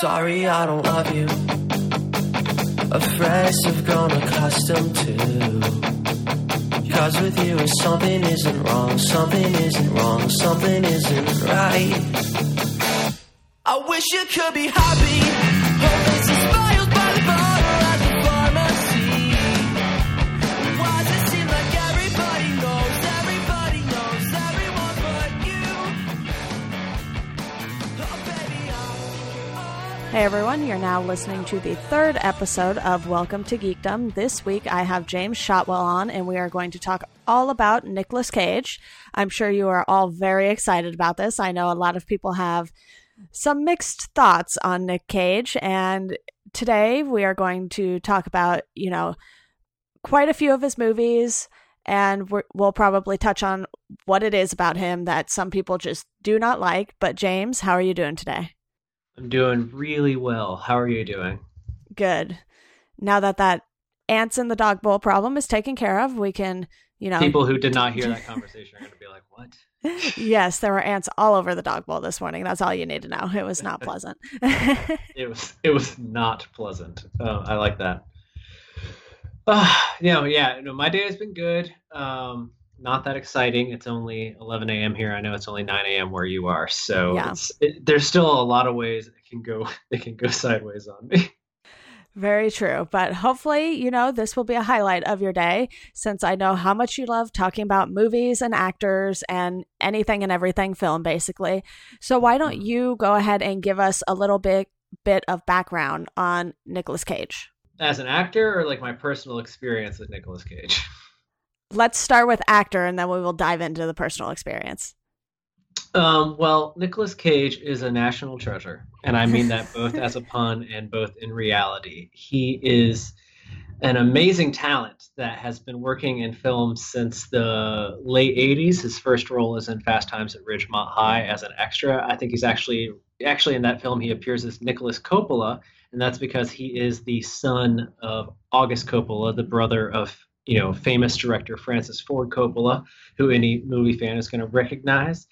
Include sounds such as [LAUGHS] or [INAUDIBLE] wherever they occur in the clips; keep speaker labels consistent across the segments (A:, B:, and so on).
A: Sorry, I don't love you. A phrase I've grown accustomed to. Cause with you, something isn't wrong, something isn't wrong, something isn't right. I wish you could be happy. Everyone,
B: you're now listening to the third episode of Welcome to Geekdom. This week I have James Shotwell on, and we are going to talk all about Nicolas Cage. I'm sure you are all very excited about this. I know a lot of people have some mixed thoughts on Nick Cage, and today we are going to talk about, you know, quite a few of his movies, and we'll probably touch on what it is about him that some people just do not like. But James, how are you doing today?
C: I'm doing really well. How are you doing?
B: good. Now that that ants in the dog bowl problem is taken care of, we can, you know,
C: People who did not hear that [LAUGHS] conversation are going to be like, "What?" [LAUGHS]
B: yes, there were ants all over the dog bowl this morning. That's all you need to know. It was not [LAUGHS] pleasant.
C: It was it was not pleasant. Uh, I like that. Uh, [SIGHS] you know, yeah, no, my day has been good. Um, not that exciting. It's only 11 a.m. here. I know it's only 9 a.m. where you are. So
B: Yeah.
C: it's, it, there's still a lot of ways it can go. [LAUGHS] It can go sideways on me. [LAUGHS]
B: Very true. But hopefully, you know, this will be a highlight of your day since I know how much you love talking about movies and actors and anything and everything film, basically. So why don't mm-hmm. you go ahead and give us a little bit bit of background on Nicolas Cage?
C: As an actor, or like my personal experience with Nicolas Cage. [LAUGHS]
B: Let's start with actor and then we will dive into the personal experience.
C: Um, well, Nicolas Cage is a national treasure, and I mean that both as a pun and both in reality. He is an amazing talent that has been working in films since the late 80s. His first role is in Fast Times at Ridgemont High as an extra. I think he's actually actually in that film he appears as Nicholas Coppola, and that's because he is the son of August Coppola, the brother of you know famous director Francis Ford Coppola, who any movie fan is going to recognize.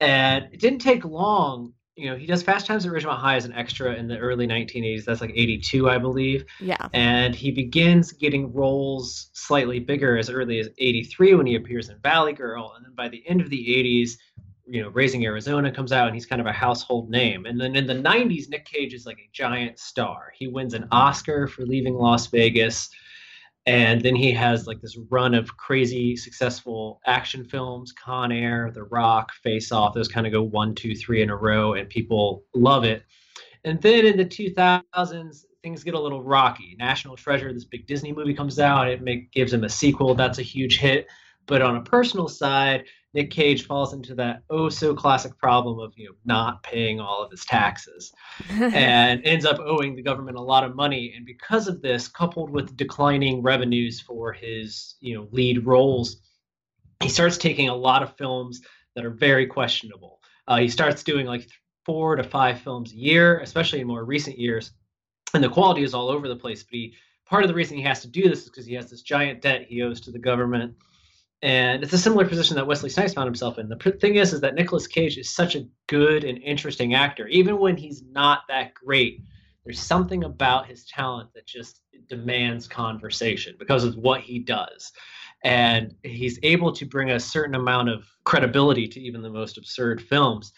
C: And it didn't take long. You know, he does Fast Times at Ridgemont High as an extra in the early 1980s. That's like 82, I believe.
B: Yeah.
C: And he begins getting roles slightly bigger as early as 83 when he appears in Valley Girl. And then by the end of the 80s, you know, Raising Arizona comes out and he's kind of a household name. And then in the 90s, Nick Cage is like a giant star. He wins an Oscar for leaving Las Vegas. And then he has like this run of crazy successful action films, Con Air, The Rock, Face Off. Those kind of go one, two, three in a row, and people love it. And then in the 2000s, things get a little rocky. National Treasure, this big Disney movie comes out. It make, gives him a sequel. That's a huge hit. But on a personal side, Nick Cage falls into that oh so classic problem of you know not paying all of his taxes [LAUGHS] and ends up owing the government a lot of money. And because of this, coupled with declining revenues for his you know lead roles, he starts taking a lot of films that are very questionable. Uh, he starts doing like four to five films a year, especially in more recent years, and the quality is all over the place. But he part of the reason he has to do this is because he has this giant debt he owes to the government. And it's a similar position that Wesley Snipes found himself in. The thing is, is that Nicolas Cage is such a good and interesting actor, even when he's not that great. There's something about his talent that just demands conversation because of what he does, and he's able to bring a certain amount of credibility to even the most absurd films,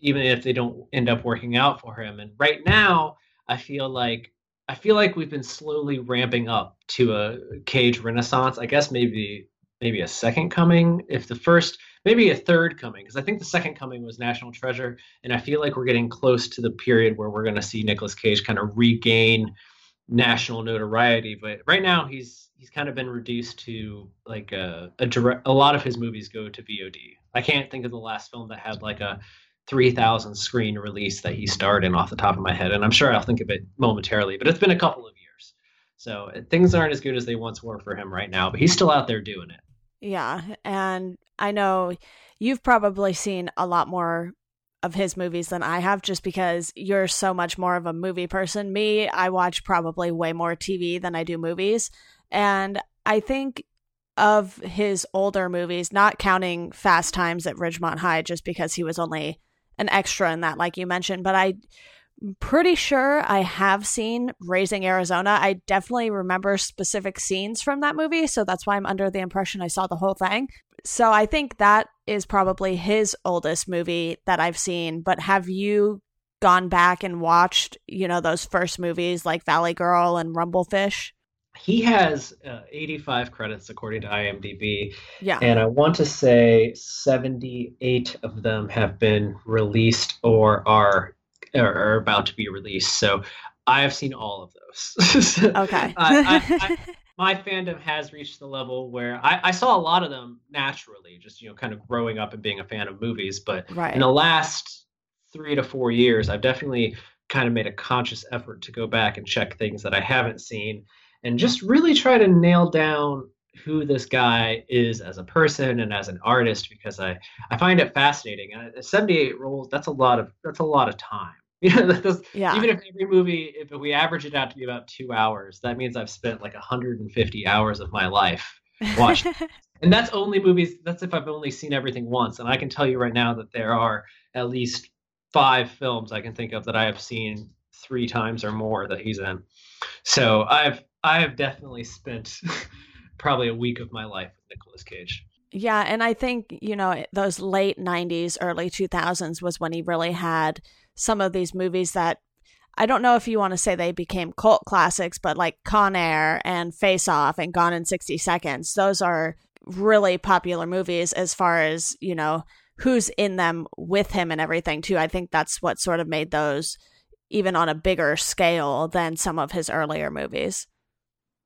C: even if they don't end up working out for him. And right now, I feel like I feel like we've been slowly ramping up to a Cage renaissance. I guess maybe maybe a second coming if the first maybe a third coming because i think the second coming was national treasure and i feel like we're getting close to the period where we're going to see Nicolas cage kind of regain national notoriety but right now he's he's kind of been reduced to like a, a direct a lot of his movies go to vod i can't think of the last film that had like a 3000 screen release that he starred in off the top of my head and i'm sure i'll think of it momentarily but it's been a couple of years. So uh, things aren't as good as they once were for him right now but he's still out there doing it
B: Yeah, and I know you've probably seen a lot more of his movies than I have just because you're so much more of a movie person. Me, I watch probably way more TV than I do movies. And I think of his older movies, not counting Fast Times at Ridgemont High just because he was only an extra in that like you mentioned, but I pretty sure I have seen Raising Arizona. I definitely remember specific scenes from that movie, so that's why I'm under the impression I saw the whole thing. So I think that is probably his oldest movie that I've seen. But have you gone back and watched, you know, those first movies like Valley Girl and Rumblefish?
C: He has uh, 85 credits according to IMDb.
B: Yeah.
C: And I want to say 78 of them have been released or are are about to be released. So I have seen all of those. [LAUGHS]
B: okay.
C: I, I, I, my fandom has reached the level where I, saw a lot of them naturally, just you know, kind of growing up and being a fan of movies. But
B: right.
C: in the last three to four years, I've definitely kind of made a conscious effort to go back and check things that I haven't seen and just really try to nail down who this guy is as a person and as an artist because I, I find it fascinating. And uh, 78 roles, that's a lot of that's a lot of time. [LAUGHS] You know, that's,
B: yeah.
C: even if every movie, if we average it out to be about two hours, that means I've spent like 150 hours of my life watching. [LAUGHS] and that's only movies. That's if I've only seen everything once. And I can tell you right now that there are at least five films I can think of that I have seen three times or more that he's in. So I've I have definitely spent [LAUGHS] probably a week of my life with Nicolas Cage.
B: Yeah, and I think, you know, those late 90s, early 2000s was when he really had some of these movies that I don't know if you want to say they became cult classics, but like Con Air and Face Off and Gone in 60 Seconds, those are really popular movies as far as, you know, who's in them with him and everything, too. I think that's what sort of made those even on a bigger scale than some of his earlier movies.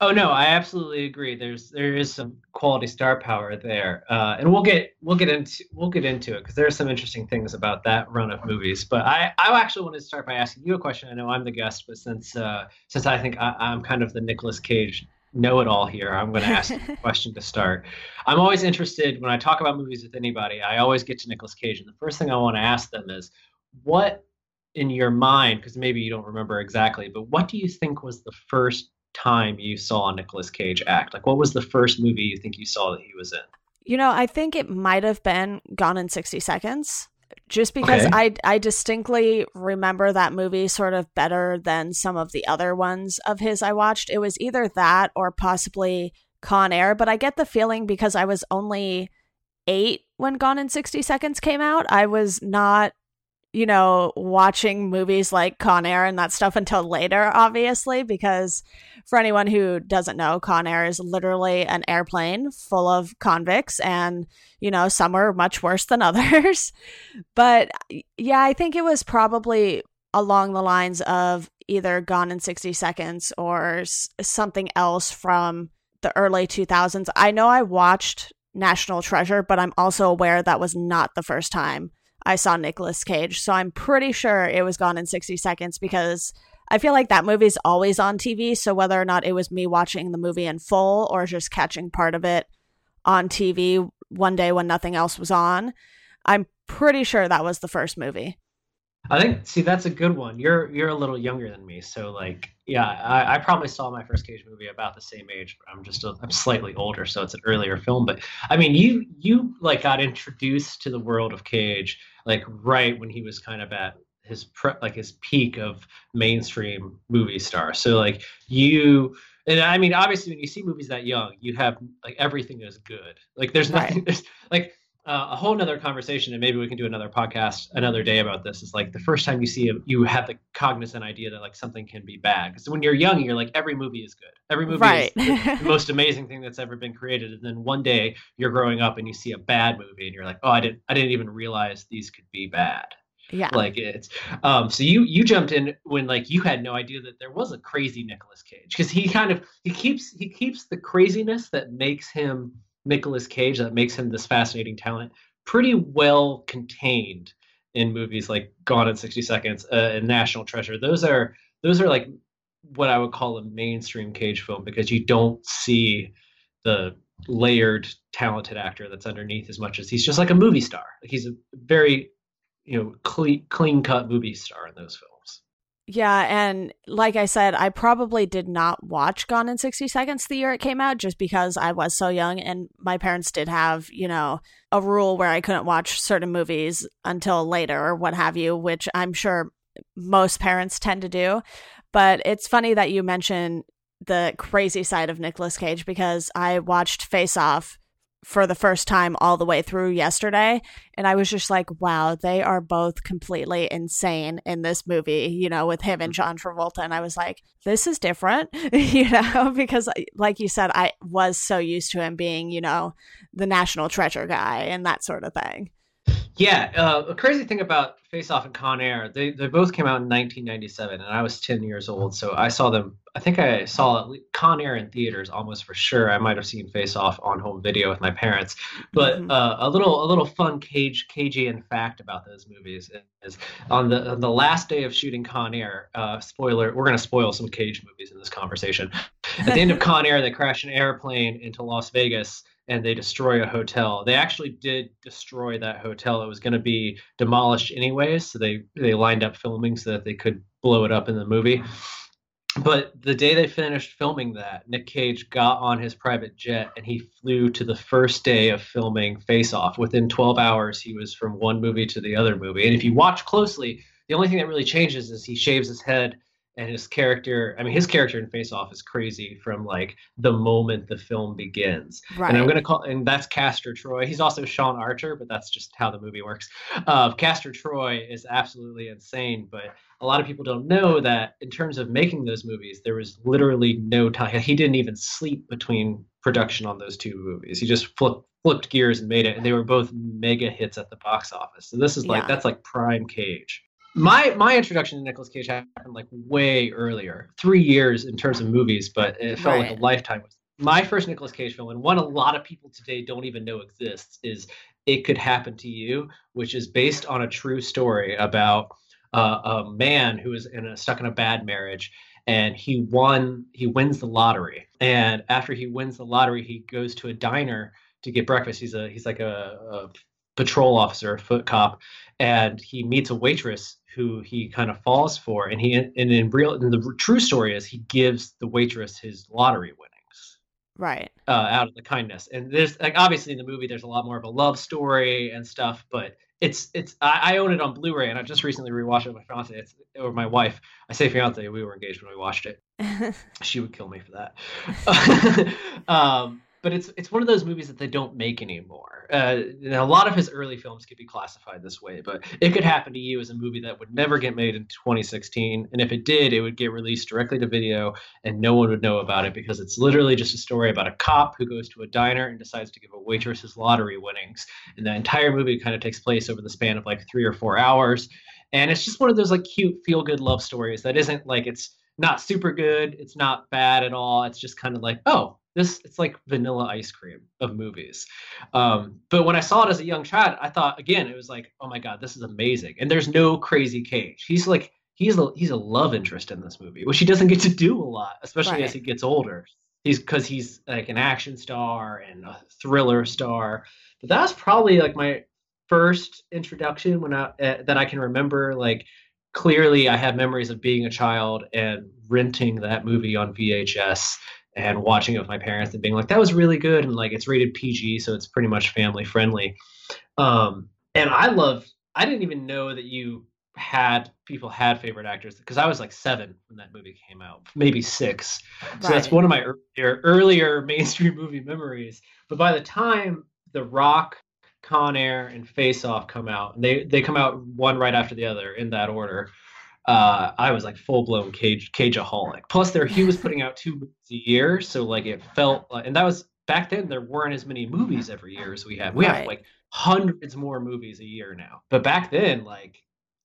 C: Oh no, I absolutely agree. There's there is some quality star power there, uh, and we'll get we'll get into we'll get into it because there are some interesting things about that run of movies. But I I actually want to start by asking you a question. I know I'm the guest, but since uh, since I think I, am kind of the Nicolas Cage know-it-all here, I'm going to ask a [LAUGHS] question to start. I'm always interested when I talk about movies with anybody. I always get to Nicolas Cage, and the first thing I want to ask them is, what in your mind, because maybe you don't remember exactly, but what do you think was the first time you saw Nicolas Cage act? Like, what was the first movie you think you saw that he was in?
B: You know, I think it might have been Gone in 60 Seconds. Just because okay. I I distinctly remember that movie sort of better than some of the other ones of his I watched. It was either that or possibly Con Air, but I get the feeling because I was only 8 when Gone in 60 Seconds came out, I was not you know, watching movies like Con Air and that stuff until later, obviously, because for anyone who doesn't know, Con Air is literally an airplane full of convicts, and, you know, some are much worse than [LAUGHS] others. but yeah, I think it was probably along the lines of either Gone in 60 Seconds or something else from the early 2000s. I know I watched National Treasure, but I'm also aware that was not the first time I saw Nicolas Cage. So I'm pretty sure it was Gone in 60 Seconds because I feel like that movie's always on TV. So whether or not it was me watching the movie in full or just catching part of it on TV one day when nothing else was on, I'm pretty sure that was the first movie.
C: I think see that's a good one. You're you're a little younger than me, so like yeah, I, I probably saw my first Cage movie about the same age. But I'm just a, I'm slightly older, so it's an earlier film. But I mean, you you like got introduced to the world of Cage like right when he was kind of at his pre- like his peak of mainstream movie star. So like you and I mean obviously when you see movies that young, you have like everything is good. Like there's nothing right. [LAUGHS] there's like uh, a whole nother conversation and maybe we can do another podcast another day about this. Is like the first time you see it you have the cognizant idea that like something can be bad. Because when you're young you're like every movie is good. Every movie right. is the [LAUGHS] most amazing thing that's ever been created. And then one day you're growing up and you see a bad movie and you're like oh i didn't i didn't even realize these could be bad.
B: Yeah.
C: Like it's um so you you jumped in when like you had no idea that there was a crazy Nicolas Cage. Because he kind of he keeps he keeps the craziness that makes him Nicolas Cage that makes him this fascinating talent pretty well contained in movies like Gone in 60 Seconds uh, and National Treasure. Those are those are like what I would call a mainstream Cage film because you don't see the layered talented actor that's underneath as much as he's just like a movie star. Like he's a very you know clean clean cut movie star in those films.
B: Yeah, and like I said, I probably did not watch Gone in 60 Seconds the year it came out just because I was so young and my parents did have, you know, a rule where I couldn't watch certain movies until later or what have you, which I'm sure most parents tend to do. But it's funny that you mention the crazy side of Nicolas Cage because I watched Face Off for the first time all the way through yesterday. And I was just like wow they are both completely insane in this movie you know with him and mm-hmm. John Travolta. And I was like this is different [LAUGHS] you know [LAUGHS] because uh, like you said I was so used to him being you know the national treasure guy and that sort of thing
C: yeah, uh, a crazy thing about Face Off and Con Air, they they both came out in 1997, and I was 10 years old, so I saw them. I think I saw Con Air in theaters almost for sure. I might have seen Face Off on home video with my parents. But mm-hmm. uh, a little a little fun cage Cagean fact about those movies is on the on the last day of shooting Con Air. Uh, spoiler: we're going to spoil some Cage movies in this conversation. At the end of [LAUGHS] Con Air, they crash an airplane into Las Vegas and they destroy a hotel. They actually did destroy that hotel. It was going to be demolished anyways, so they they lined up filming so that they could blow it up in the movie. But the day they finished filming that, Nick Cage got on his private jet and he flew to the first day of filming Face Off. Within 12 hours, he was from one movie to the other movie. And if you watch closely, the only thing that really changes is he shaves his head and his character i mean his character in face off is crazy from like the moment the film begins. Right. and i'm going to call and that's castor troy. He's also sean archer but that's just how the movie works. Uh, castor troy is absolutely insane but a lot of people don't know that in terms of making those movies there was literally no time he didn't even sleep between production on those two movies. He just flipped flipped gears and made it and they were both mega hits at the box office. So this is like yeah. that's like prime cage my my introduction to Nicolas Cage happened like way earlier, three years in terms of movies, but it felt right. like a lifetime. My first Nicolas Cage film, and one a lot of people today don't even know exists, is "It Could Happen to You," which is based on a true story about uh, a man who is in a, stuck in a bad marriage, and he won he wins the lottery, and after he wins the lottery, he goes to a diner to get breakfast. He's a he's like a, a patrol officer, a foot cop, and he meets a waitress who he kind of falls for, and he and in real and the true story is he gives the waitress his lottery winnings,
B: right?
C: Uh, out of the kindness, and there's like obviously in the movie there's a lot more of a love story and stuff, but it's it's I, I own it on Blu-ray, and I just recently rewatched it with my fiance it's, or my wife. I say fiance, we were engaged when we watched it. [LAUGHS] she would kill me for that. [LAUGHS] um, but it's it's one of those movies that they don't make anymore. Uh, a lot of his early films could be classified this way, but it could happen to you as a movie that would never get made in 2016, and if it did, it would get released directly to video, and no one would know about it because it's literally just a story about a cop who goes to a diner and decides to give a waitress his lottery winnings, and the entire movie kind of takes place over the span of like three or four hours, and it's just one of those like cute feel good love stories that isn't like it's not super good, it's not bad at all. It's just kind of like, oh, this it's like vanilla ice cream of movies. Um, but when i saw it as a young child i thought again it was like oh my god this is amazing. And there's no crazy cage. He's like he's a he's a love interest in this movie which he doesn't get to do a lot especially right. as he gets older. He's because he's like an action star and a thriller star. But that's probably like my first introduction when i uh, that i can remember like clearly i have memories of being a child and renting that movie on vhs and watching it with my parents and being like, that was really good. And like, it's rated PG, so it's pretty much family friendly. Um, and I love, I didn't even know that you had people had favorite actors because I was like seven when that movie came out, maybe six. So that's one of my earlier, earlier [LAUGHS] mainstream movie memories. But by the time The Rock, Con Air, and Face Off come out, they they come out one right after the other in that order uh, I was like full blown cage cageaholic. Plus, there he was putting out two movies a year, so like it felt like, and that was back then. There weren't as many movies every year as we have. We right. have like hundreds more movies a year now, but back then, like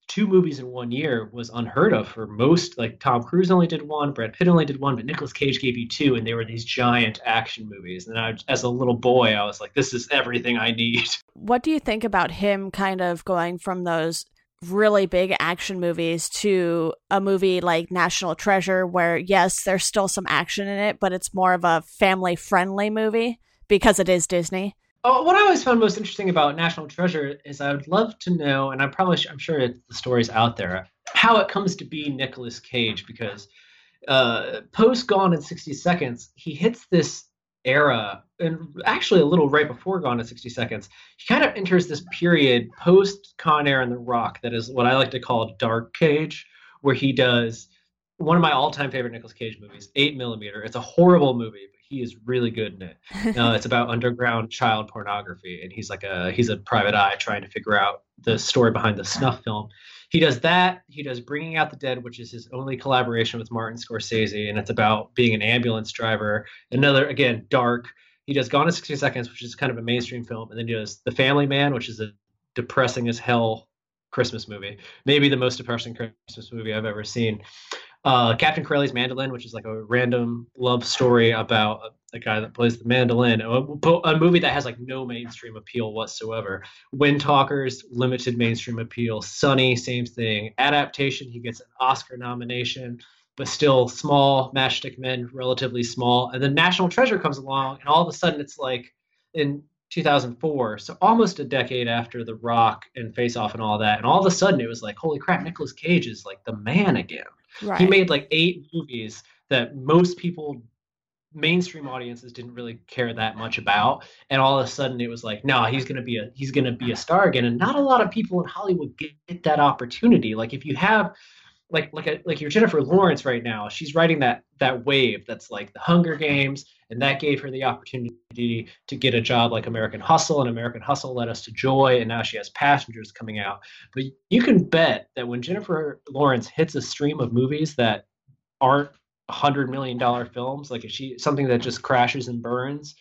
C: two movies in one year was unheard of for most. Like Tom Cruise only did one, Brad Pitt only did one, but Nicolas Cage gave you two, and they were these giant action movies. And I, as a little boy, I was like, "This is everything I need."
B: What do you think about him kind of going from those really big action movies to a movie like National Treasure, where yes, there's still some action in it, but it's more of a family friendly movie because it is Disney.
C: Oh, what I always found most interesting about National Treasure is I would love to know, and I probably I'm sure it, the story's out there, how it comes to be Nicolas Cage because uh, post Gone in 60 Seconds, he hits this era, and actually a little right before Gone in 60 Seconds, he kind of enters this period post Con Air and The Rock that is what I like to call Dark Cage, where he does one of my all-time favorite Nicolas Cage movies, Eight Millimeter. It's a horrible movie, but he is really good in it. [LAUGHS] Uh, it's about underground child pornography, and he's like a he's a private eye trying to figure out the story behind the snuff film. He does that. He does Bringing Out the Dead, which is his only collaboration with Martin Scorsese, and it's about being an ambulance driver. Another again dark. He does Gone in 60 Seconds, which is kind of a mainstream film, and then he does The Family Man, which is a depressing as hell Christmas movie. Maybe the most depressing Christmas movie I've ever seen uh, Captain Corelli's Mandolin, which is like a random love story about a guy that plays the mandolin, a, a, movie that has like no mainstream appeal whatsoever. Wind Talkers, limited mainstream appeal. Sonny, same thing. Adaptation, he gets an Oscar nomination, but still small. Matchstick Men, relatively small. And then National Treasure comes along, and all of a sudden it's like in 2004, so almost a decade after The Rock and Face Off and all that. And all of a sudden it was like, holy crap, Nicolas Cage is like the man again. Right. He made like eight movies that most people mainstream audiences didn't really care that much about and all of a sudden it was like no he's going to be a he's going to be a star again and not a lot of people in hollywood get that opportunity like if you have like like a, like your Jennifer Lawrence right now, she's writing that that wave that's like the Hunger Games, and that gave her the opportunity to get a job like American Hustle, and American Hustle led us to Joy, and now she has Passengers coming out. But you can bet that when Jennifer Lawrence hits a stream of movies that aren't hundred million dollar films, like if she something that just crashes and burns,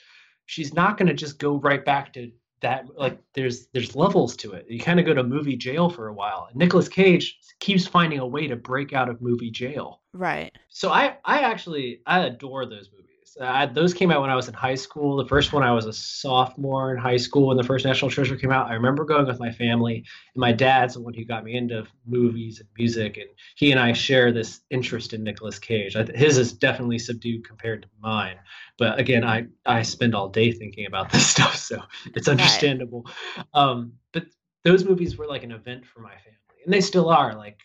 C: she's not going to just go right back to that like there's there's levels to it. You kind of go to movie jail for a while. And Nicolas Cage keeps finding a way to break out of movie jail.
B: Right.
C: So I I actually I adore those movies. Those came out when I was in high school. The first one I was a sophomore in high school when the first National Treasure came out. I remember going with my family, and my dad's the one who got me into movies and music, and he and I share this interest in Nicolas Cage. His is definitely subdued compared to mine, but again, I I spend all day thinking about [LAUGHS] this stuff, so it's understandable. Right. Um, but those movies were like an event for my family, and they still are. Like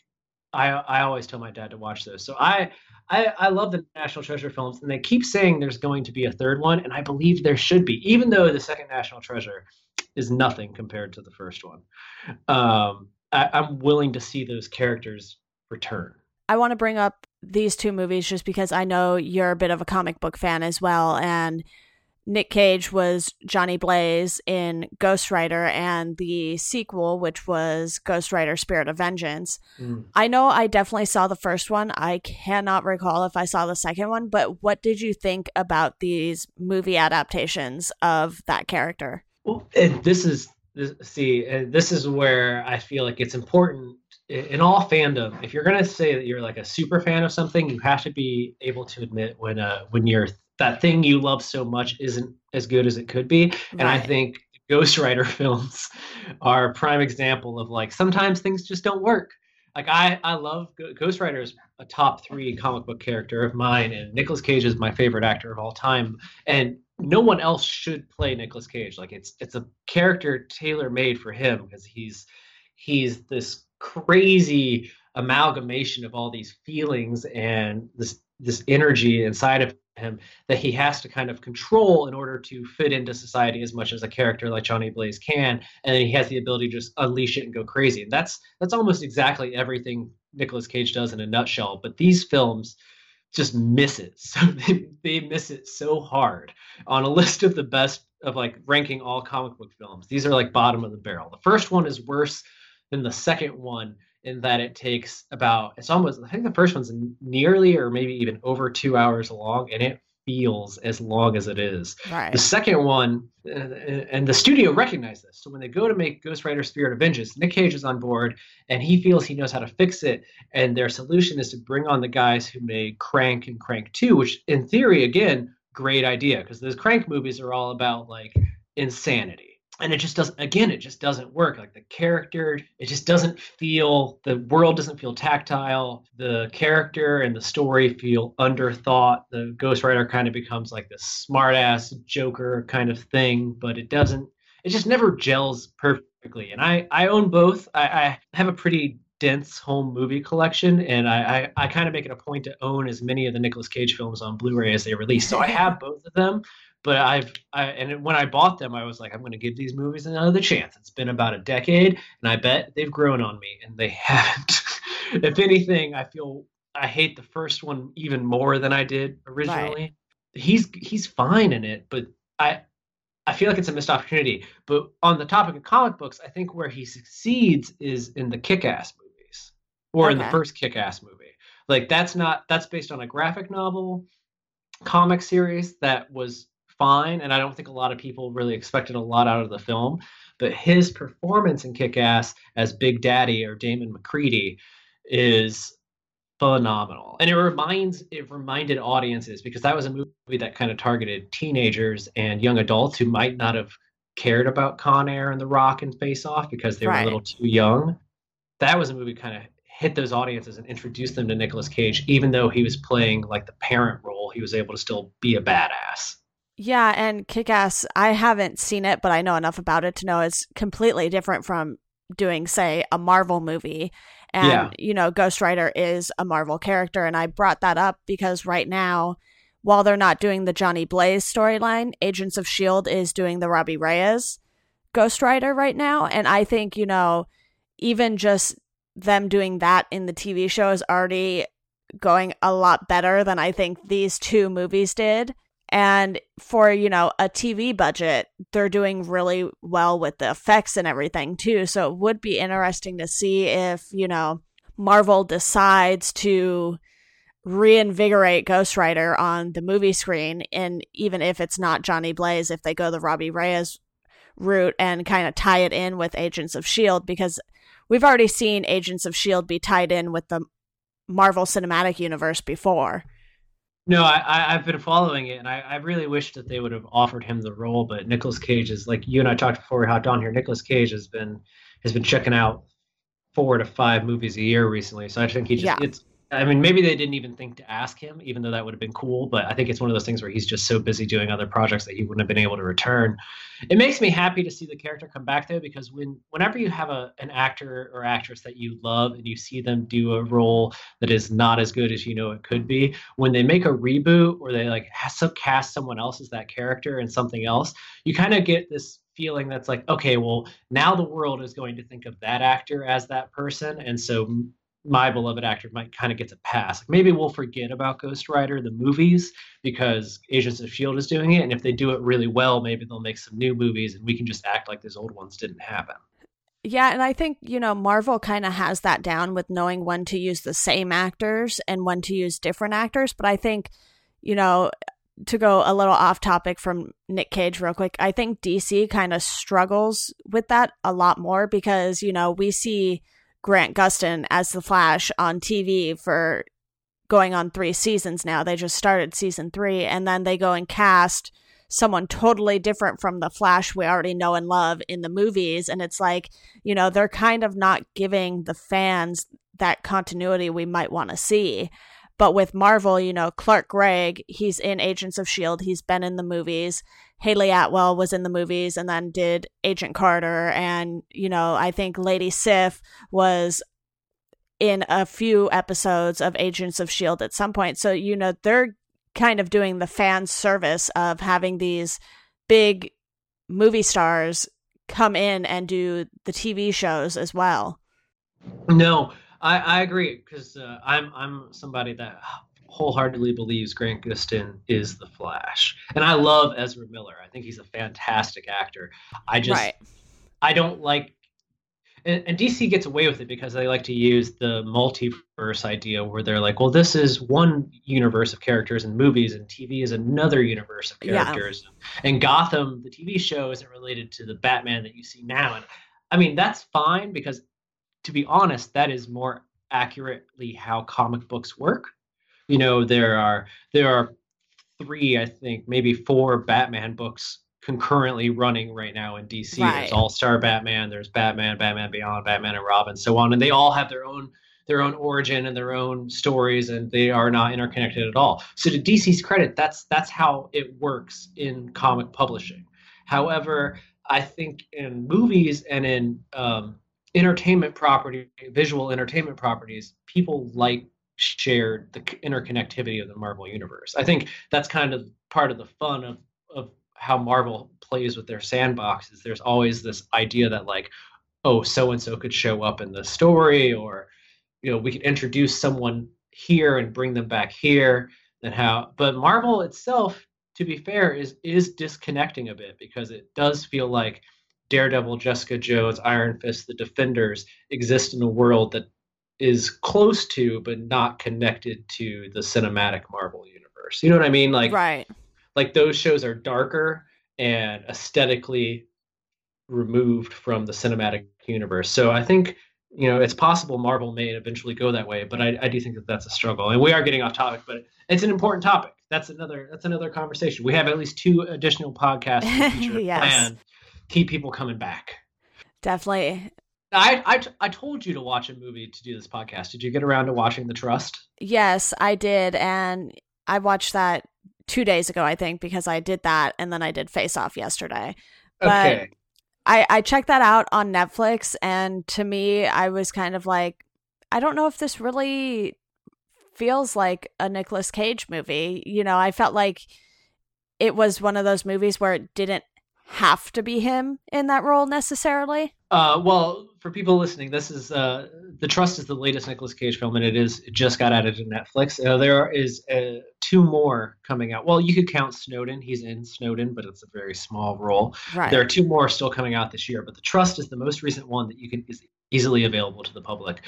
C: I I always tell my dad to watch those. So I I, I love the National Treasure films, and they keep saying there's going to be a third one, and I believe there should be, even though the second National Treasure is nothing compared to the first one. Um, I, I'm willing to see those characters return.
B: I want to bring up these two movies just because I know you're a bit of a comic book fan as well, and Nick Cage was Johnny Blaze in Ghost Rider and the sequel, which was Ghost Rider Spirit of Vengeance. Mm. I know I definitely saw the first one. I cannot recall if I saw the second one, but what did you think about these movie adaptations of that character?
C: Well, this is this, see, this is where I feel like it's important in all fandom. If you're going to say that you're like a super fan of something, you have to be able to admit when uh when you're that thing you love so much isn't as good as it could be. Right. And I think Ghost Rider [LAUGHS] films are a prime example of like sometimes things just don't work. Like I, I love Ghost Rider is a top three comic book character of mine, and Nicolas Cage is my favorite actor of all time. And no one else should play Nicolas Cage. Like it's it's a character tailor made for him because he's he's this crazy amalgamation of all these feelings and this this energy inside of him that he has to kind of control in order to fit into society as much as a character like Johnny Blaze can, and then he has the ability to just unleash it and go crazy. And that's that's almost exactly everything Nicolas Cage does in a nutshell. But these films just miss it. [LAUGHS] So they, they miss it so hard. On a list of the best of like ranking all comic book films, these are like bottom of the barrel. The first one is worse than the second one in that it takes about it's almost I think the first one's nearly or maybe even over two hours long, and it feels as long as it is. Right. The second one, uh, and the studio recognized this. So when they go to make Ghost Rider Spirit of Vengeance, Nick Cage is on board and he feels he knows how to fix it. And their solution is to bring on the guys who made Crank and Crank 2, which in theory, again, great idea because those Crank movies are all about like insanity and it just doesn't again it just doesn't work. Like the character it just doesn't feel the world doesn't feel tactile. The character and the story feel underthought. The ghost rider kind of becomes like this smart ass joker kind of thing but it doesn't it just never gels perfectly. And i i own both. I, I have a pretty dense home movie collection and I, I, I kind of make it a point to own as many of the Nicolas Cage films on Blu-ray as they release. So I have both of them, but I've I, and when I bought them, I was like, I'm going to give these movies another chance. It's been about a decade, and I bet they've grown on me, and they [LAUGHS] haven't. if anything, I feel I hate the first one even more than I did originally. Right. He's he's fine in it, but I I feel like it's a missed opportunity. But on the topic of comic books, I think where he succeeds is in the Kick-Ass movies, or okay. in the first Kick-Ass movie. Like that's not that's based on a graphic novel comic series that was fine, and I don't think a lot of people really expected a lot out of the film. But his performance in Kick-Ass as Big Daddy or Damon Macready is phenomenal and it reminds it reminded audiences because that was a movie that kind of targeted teenagers and young adults who might not have cared about con air and the rock and face off because they were right. a little too young that was a movie kind of hit those audiences and introduced them to Nicolas Cage even though he was playing like the parent role he was able to still be a badass
B: yeah and kick-ass i haven't seen it but i know enough about it to know it's completely different from doing say a marvel movie and, yeah. you know, Ghost Rider is a Marvel character. And I brought that up because right now, while they're not doing the Johnny Blaze storyline, Agents of S.H.I.E.L.D. is doing the Robbie Reyes Ghost Rider right now. And I think, you know, even just them doing that in the TV show is already going a lot better than I think these two movies did. And for, you know, a TV budget, they're doing really well with the effects and everything too. So it would be interesting to see if, you know, Marvel decides to reinvigorate Ghost Rider on the movie screen. And even if it's not Johnny Blaze, if they go the Robbie Reyes route and kind of tie it in with Agents of S.H.I.E.L.D., because we've already seen Agents of S.H.I.E.L.D. be tied in with the Marvel Cinematic Universe before.
C: No, I, I've been following it, and I, I really wish that they would have offered him the role. But Nicolas Cage is like you and I talked before we hopped on here. Nicolas Cage has been has been checking out four to five movies a year recently. So I think he just yeah. it's I mean, maybe they didn't even think to ask him, even though that would have been cool. But I think it's one of those things where he's just so busy doing other projects that he wouldn't have been able to return. It makes me happy to see the character come back though, because when whenever you have a an actor or actress that you love and you see them do a role that is not as good as you know it could be, when they make a reboot or they like cast someone else as that character and something else, you kind of get this feeling that's like okay well now the world is going to think of that actor as that person and so my beloved actor might kind of gets a pass. Like maybe we'll forget about Ghost Rider the movies because Agents of Shield is doing it, and if they do it really well, maybe they'll make some new movies, and we can just act like those old ones didn't happen.
B: Yeah, and I think you know Marvel kind of has that down with knowing when to use the same actors and when to use different actors. But I think you know to go a little off topic from Nick Cage real quick, I think DC kind of struggles with that a lot more because you know we see Grant Gustin as the Flash on TV for going on three seasons now. They just started season three, and then they go and cast someone totally different from the Flash we already know and love in the movies. And it's like, you know, they're kind of not giving the fans that continuity we might want to see. But with Marvel, you know, Clark Gregg, he's in Agents of S.H.I.E.L.D., he's been in the movies. Hayley Atwell was in the movies and then did Agent Carter. And, you know, I think Lady Sif was in a few episodes of Agents of S.H.I.E.L.D. at some point. So, you know, they're kind of doing the fan service of having these big movie stars come in and do the TV shows as well.
C: No, I, I agree because uh, I'm I'm somebody that wholeheartedly believes Grant Gustin is the Flash, and I love Ezra Miller. I think he's a fantastic actor. I just right. I don't like. And, and DC gets away with it because they like to use the multiverse idea where they're like, well, this is one universe of characters and movies, and TV is another universe of characters. Yeah. And Gotham, the TV show, isn't related to the Batman that you see now. And I mean, that's fine because to be honest, that is more accurately how comic books work. You know, there are there are three, I think, maybe four Batman books concurrently running right now in DC. Right. There's All Star Batman, there's Batman, Batman Beyond, Batman and Robin, so on, and they all have their own their own origin and their own stories, and they are not interconnected at all. So to DC's credit, that's that's how it works in comic publishing. However, I think in movies and in um, entertainment property, visual entertainment properties, people like shared the interconnectivity of the Marvel universe. I think that's kind of part of the fun of of how Marvel plays with their sandboxes. There's always this idea that like, oh, so and so could show up in the story, or you know we could introduce someone here and bring them back here and how but Marvel itself to be fair is is disconnecting a bit because it does feel like Daredevil, Jessica Jones, Iron Fist, the Defenders exist in a world that is close to but not connected to the cinematic Marvel universe. You know what I mean? Like
B: right.
C: like those shows are darker and aesthetically removed from the cinematic universe. So I think you know it's possible Marvel may eventually go that way, but I, I do think that that's a struggle. And we are getting off topic, but it's an important topic. That's another that's another conversation. We have at least two additional podcasts [LAUGHS] yes. planned. Keep people coming back.
B: Definitely.
C: I, I I told you to watch a movie to do this podcast. Did you get around to watching The Trust?
B: Yes, I did, and I watched that two days ago, I think, because I did that, and then I did Face Off yesterday. But okay. I, I checked that out on Netflix, and to me, I was kind of like, I don't know if this really feels like a Nicolas Cage movie. You know, I felt like it was one of those movies where it didn't have to be him in that role necessarily.
C: Uh, well, for people listening, this is uh, the Trust is the latest Nicolas Cage film, and it is it just got added to Netflix. Uh, there is uh, two more coming out. Well, you could count Snowden; he's in Snowden, but it's a very small role. Right. There are two more still coming out this year, but the Trust is the most recent one that you can is easily available to the public.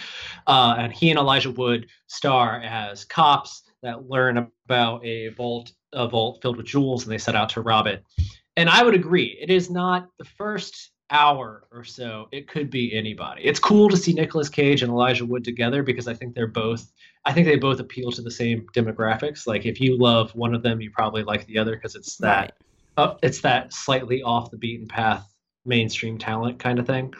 C: Uh, and he and Elijah Wood star as cops that learn about a vault a vault filled with jewels, and they set out to rob it. And I would agree, it is not the first hour or so, it could be anybody. It's cool to see Nicolas Cage and Elijah Wood together because I think they're both I think they both appeal to the same demographics. Like if you love one of them, you probably like the other because it's that right. uh, it's that slightly off the beaten path mainstream talent kind of thing.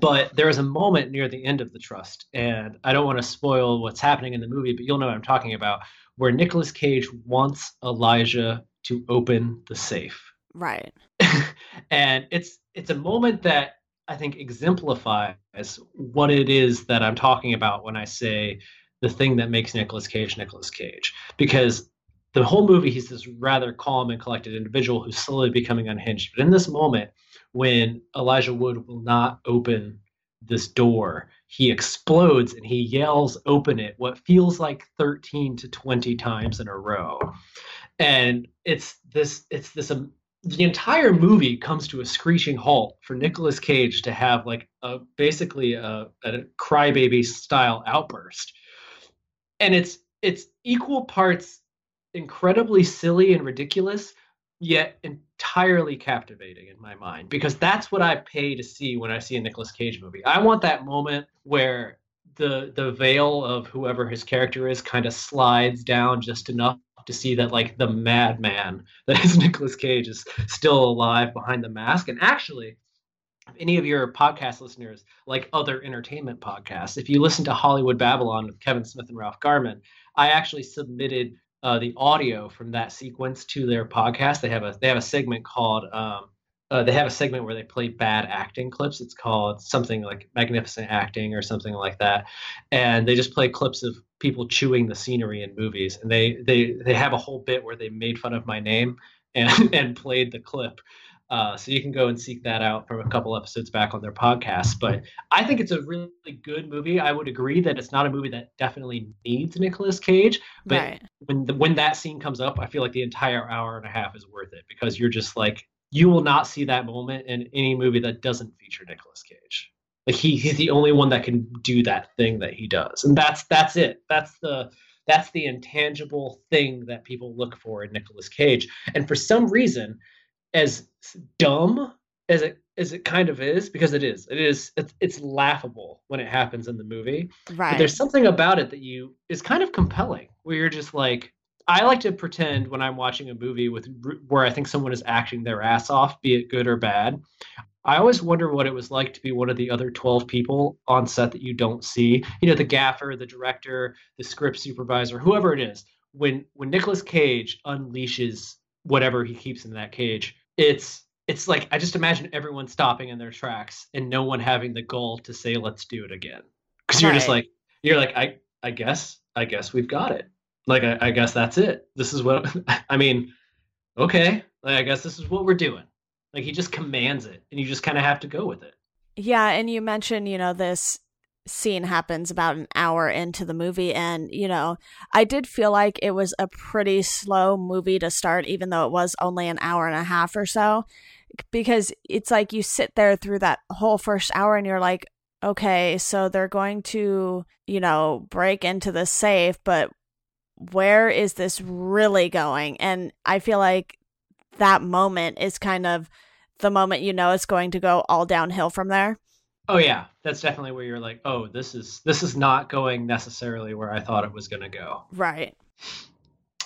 C: But there is a moment near the end of the trust, and I don't want to spoil what's happening in the movie, but you'll know what I'm talking about, where Nicolas Cage wants Elijah to open the safe.
B: Right. [LAUGHS]
C: and it's it's a moment that I think exemplifies what it is that I'm talking about when I say the thing that makes Nicolas Cage Nicolas Cage. Because the whole movie, he's this rather calm and collected individual who's slowly becoming unhinged. But in this moment, when Elijah Wood will not open this door, he explodes and he yells, Open it, what feels like 13 to 20 times in a row. And it's this, it's this um, the entire movie comes to a screeching halt for Nicolas Cage to have like a basically a, a crybaby style outburst, and it's it's equal parts incredibly silly and ridiculous, yet entirely captivating in my mind because that's what I pay to see when I see a Nicolas Cage movie. I want that moment where the the veil of whoever his character is kind of slides down just enough to see that like the madman that is [LAUGHS] Nicolas Cage is still alive behind the mask. And actually, if any of your podcast listeners like other entertainment podcasts, if you listen to Hollywood Babble-On with Kevin Smith and Ralph Garman, I actually submitted uh, the audio from that sequence to their podcast. They have a they have a segment called um, uh, they have a segment where they play bad acting clips. It's called something like magnificent acting or something like that, and they just play clips of people chewing the scenery in movies. And they they they have a whole bit where they made fun of my name [LAUGHS] and and played the clip. Uh, so you can go and seek that out from a couple episodes back on their podcast. But I think it's a really good movie. I would agree that it's not a movie that definitely needs Nicolas Cage. But right. when the, when that scene comes up, I feel like the entire hour and a half is worth it because you're just like you will not see that moment in any movie that doesn't feature Nicolas Cage. Like he he's the only one that can do that thing that he does. And that's that's it. That's the that's the intangible thing that people look for in Nicolas Cage. And for some reason, as dumb as it as it kind of is, because it is, it is it's, it's laughable when it happens in the movie.
B: Right.
C: But there's something about it that you is kind of compelling, where you're just like, I like to pretend when I'm watching a movie with where I think someone is acting their ass off, be it good or bad. I always wonder what it was like to be one of the other 12 people on set that you don't see. You know, the gaffer, the director, the script supervisor, whoever it is. When when Nicolas Cage unleashes whatever he keeps in that cage, it's it's like I just imagine everyone stopping in their tracks and no one having the goal to say let's do it again. Cuz you're just like you're like I I guess I guess we've got it like I, I, guess that's it. This is what [LAUGHS] i mean okay like, i guess this is what we're doing. Like he just commands it and you just kind of have to go with it.
B: Yeah and you mentioned you know this scene happens about an hour into the movie and you know i did feel like it was a pretty slow movie to start even though it was only an hour and a half or so because it's like you sit there through that whole first hour and you're like okay so they're going to you know break into the safe but where is this really going and i feel like that moment is kind of the moment you know it's going to go all downhill from there
C: Oh yeah, that's definitely where you're like, oh, this is this is not going necessarily where I thought it was going to go.
B: Right.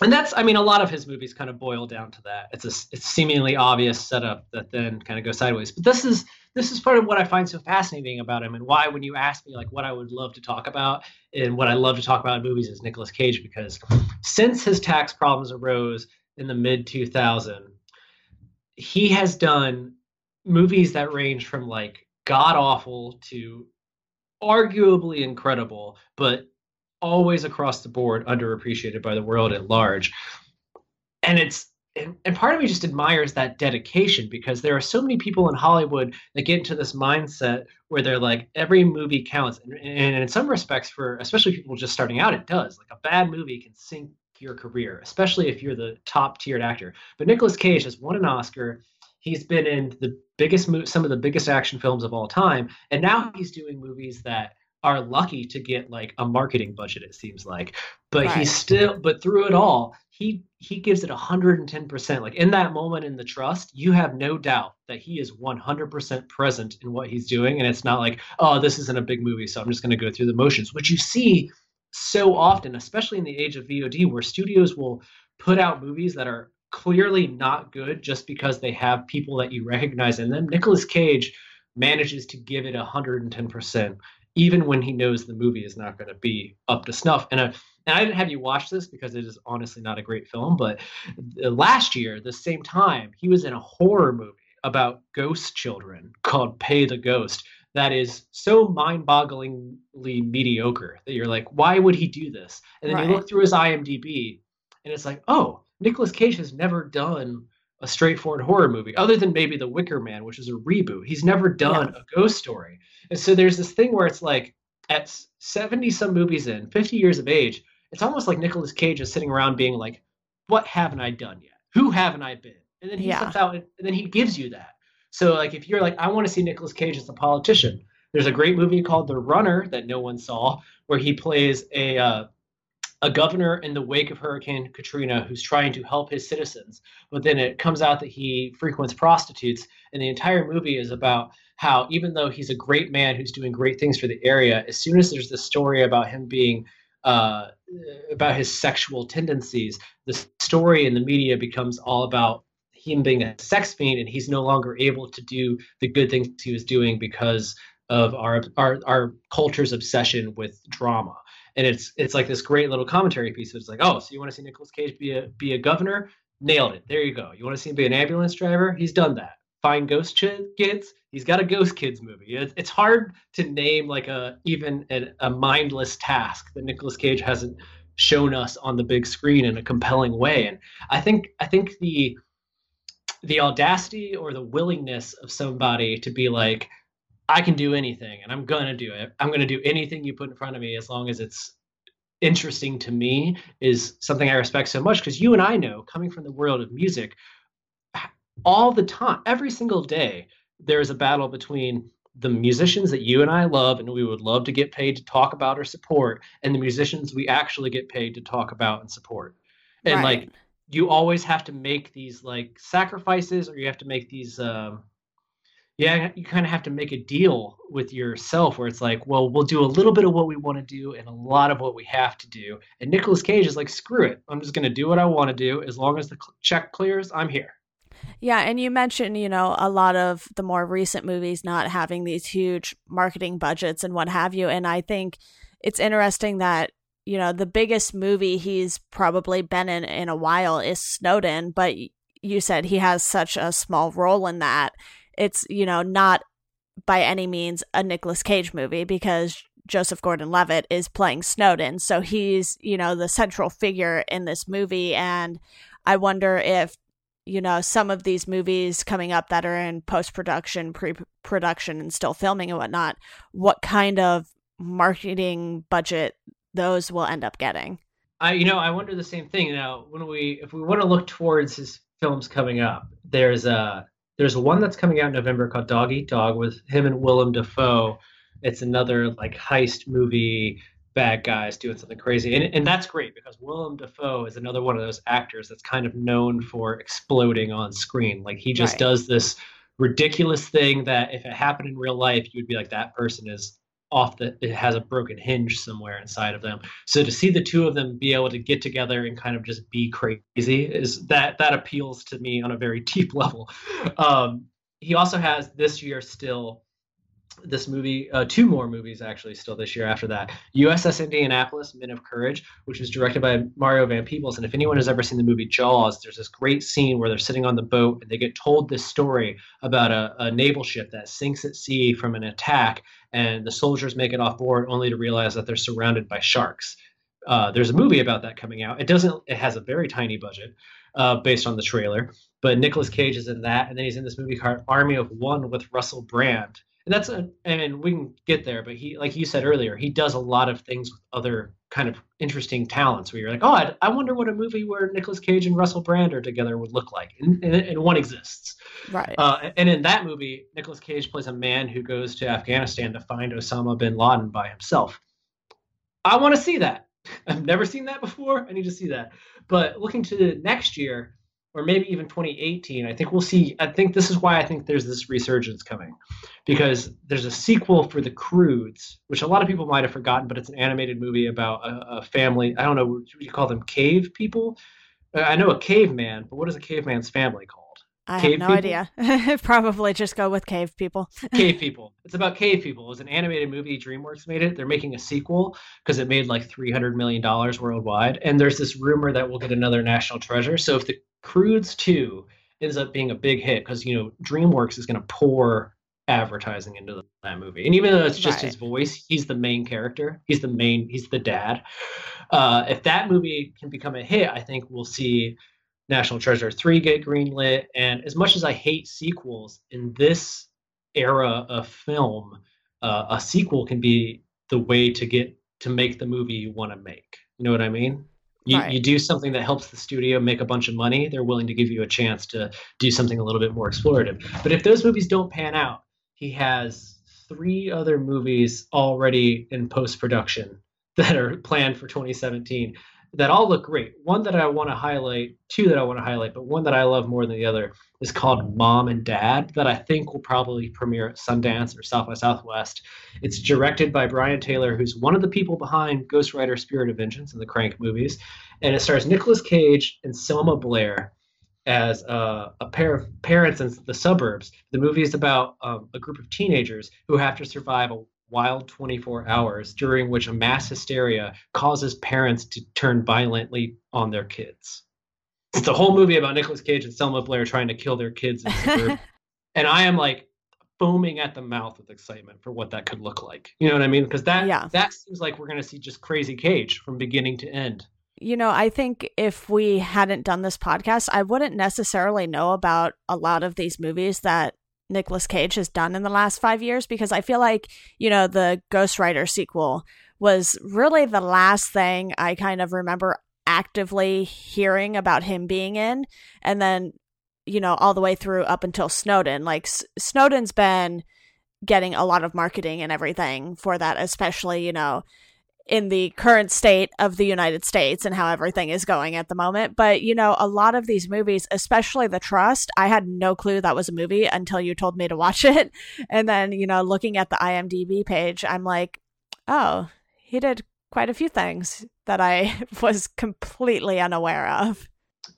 C: And that's, I mean, a lot of his movies kind of boil down to that. It's a it's seemingly obvious setup that then kind of goes sideways. But this is this is part of what I find so fascinating about him, and why when you ask me like what I would love to talk about and what I love to talk about in movies is Nicolas Cage because since his tax problems arose in the mid 2000, he has done movies that range from like god awful to arguably incredible, but always across the board underappreciated by the world at large. And it's and, and part of me just admires that dedication because there are so many people in Hollywood that get into this mindset where they're like every movie counts, and, and in some respects, for especially people just starting out, it does. Like a bad movie can sink your career, especially if you're the top tiered actor. But Nicolas Cage has won an Oscar. He's been in the biggest some of the biggest action films of all time, and now he's doing movies that are lucky to get like a marketing budget. It seems like, but
B: Right.
C: he's still, but through it all, he he gives it 110%. Like in that moment in the trust, you have no doubt that he is 100% present in what he's doing, and it's not like, oh, this isn't a big movie, so I'm just going to go through the motions, which you see so often, especially in the age of VOD, where studios will put out movies that are clearly not good just because they have people that you recognize in them. Nicolas Cage manages to give it 110%, even when he knows the movie is not going to be up to snuff. And, uh, and I didn't have you watch this because it is honestly not a great film, but last year, the same time, he was in a horror movie about ghost children called Pay the Ghost that is so mind-bogglingly mediocre that you're like, why would he do this? And then
B: Right.
C: you look through his IMDb, and it's like, oh, Nicolas Cage has never done a straightforward horror movie, other than maybe The Wicker Man, which is a reboot. He's never done a ghost story, and so there's this thing where it's like, at 70 some movies in, 50 years of age, it's almost like Nicolas Cage is sitting around being like, what haven't I done yet? Who haven't I been? And then he
B: Yeah.
C: steps out and and then he gives you that. So like if you're like, I want to see Nicolas Cage as a politician, there's a great movie called The Runner that no one saw, where he plays a uh, a governor in the wake of Hurricane Katrina who's trying to help his citizens. But then it comes out that he frequents prostitutes, and the entire movie is about how even though he's a great man who's doing great things for the area, as soon as there's this story about him being uh, about his sexual tendencies, the story in the media becomes all about him being a sex fiend, and he's no longer able to do the good things he was doing because of our our our culture's obsession with drama. And it's it's like this great little commentary piece. It's like, oh, so you want to see Nicolas Cage be a be a governor? Nailed it. There you go. You want to see him be an ambulance driver? He's done that. Find ghost ch- kids. He's got a ghost kids movie. It's, it's hard to name like a even a, a mindless task that Nicolas Cage hasn't shown us on the big screen in a compelling way. And I think I think the the audacity or the willingness of somebody to be like, I can do anything and I'm gonna do it. I'm gonna do anything you put in front of me as long as it's interesting to me is something I respect so much because you and I know coming from the world of music all the time, every single day, there is a battle between the musicians that you and I love and we would love to get paid to talk about or support, and the musicians we actually get paid to talk about and support. And
B: Right.
C: like you always have to make these like sacrifices or you have to make these um yeah, you kind of have to make a deal with yourself where it's like, well, we'll do a little bit of what we want to do and a lot of what we have to do. And Nicolas Cage is like, screw it. I'm just going to do what I want to do. As long as the check clears, I'm here.
B: Yeah, and you mentioned, you know, a lot of the more recent movies not having these huge marketing budgets and what have you. And I think it's interesting that, you know, the biggest movie he's probably been in in a while is Snowden, but you said he has such a small role in that. It's, you know, not by any means a Nicolas Cage movie because Joseph Gordon Levitt is playing Snowden. So he's, you know, the central figure in this movie. And I wonder if you know some of these movies coming up that are in post production pre production and still filming and whatnot what kind of marketing budget those will end up getting.
C: I you know I wonder the same thing now when we if we want to look towards his films coming up there's a there's one that's coming out in November called Dog Eat Dog with him and Willem Dafoe. It's another like heist movie bad guys doing something crazy. And, and that's great because Willem Dafoe is another one of those actors that's kind of known for exploding on screen. Like he just right. does this ridiculous thing that if it happened in real life you'd be like that person is off the it has a broken hinge somewhere inside of them. So to see the two of them be able to get together and kind of just be crazy is that that appeals to me on a very [LAUGHS] deep level. Um, he also has this year still this movie, uh, two more movies actually, still this year after that. USS Indianapolis, Men of Courage, which was directed by Mario Van Peebles. And if anyone has ever seen the movie Jaws, there's this great scene where they're sitting on the boat and they get told this story about a, a naval ship that sinks at sea from an attack, and the soldiers make it off board only to realize that they're surrounded by sharks. Uh, there's a movie about that coming out. It doesn't. It has a very tiny budget, uh, based on the trailer. But Nicolas Cage is in that, and then he's in this movie called Army of One with Russell Brand, and that's a, and we can get there but he like you said earlier he does a lot of things with other kind of interesting talents where you're like oh i, I wonder what a movie where Nicolas cage and russell brand are together would look like and, and, and one exists.
B: Right.
C: Uh, and in that movie Nicolas cage plays a man who goes to afghanistan to find osama bin laden by himself. I want to see that. [LAUGHS] I've never seen that before i need to see that. But looking to next year or maybe even 2018 i think we'll see i think this is why i think there's this resurgence coming. Because there's a sequel for the Croods which a lot of people might have forgotten but it's an animated movie about a, a family i don't know you call them cave people? Uh, i know a caveman but what is a caveman's family called
B: I cave have no people? idea. [LAUGHS] Probably just go with cave people.
C: cave [LAUGHS] people. It's about cave people. It was an animated movie. DreamWorks made it. They're making a sequel because it made like three hundred million dollars worldwide. And there's this rumor that we'll get another national treasure. So if the Croods 2 ends up being a big hit because you know DreamWorks is going to pour advertising into that movie, and even though it's just right. his voice, he's the main character. He's the main. He's the dad. Uh, if that movie can become a hit, I think we'll see National Treasure three get greenlit. And as much as I hate sequels in this era of film, uh, a sequel can be the way to get to make the movie you want to make. You know what I mean? You, right. you do something that helps the studio make a bunch of money, they're willing to give you a chance to do something a little bit more explorative. But if those movies don't pan out, he has three other movies already in post production that are planned for 2017 that all look great. One that I want to highlight, two that I want to highlight, but one that I love more than the other is called Mom and Dad, that I think will probably premiere at Sundance or South by Southwest. It's directed by Brian Taylor, who's one of the people behind Ghost Rider Spirit of Vengeance and the Crank movies. And it stars Nicolas Cage and Selma Blair as uh, a pair of parents in the suburbs. The movie is about um, a group of teenagers who have to survive a wild 24 hours during which a mass hysteria causes parents to turn violently on their kids. It's the whole movie about Nicolas Cage and Selma Blair trying to kill their kids [LAUGHS] and I am like foaming at the mouth with excitement for what that could look like. You know what I mean? Because that yeah. that seems like we're going to see just crazy Cage from beginning to end.
B: You know, I think if we hadn't done this podcast, I wouldn't necessarily know about a lot of these movies that Nicolas Cage has done in the last five years because I feel like, you know, the Ghost Rider sequel was really the last thing I kind of remember actively hearing about him being in. And then, you know, all the way through up until Snowden. Like, S- Snowden's been getting a lot of marketing and everything for that, especially, you know, in the current state of the United States and how everything is going at the moment. But, you know, a lot of these movies, especially The Trust, I had no clue that was a movie until you told me to watch [LAUGHS] it. And then, you know, looking at the IMDb page, I'm like, oh, he did quite a few things that I [LAUGHS] was completely unaware of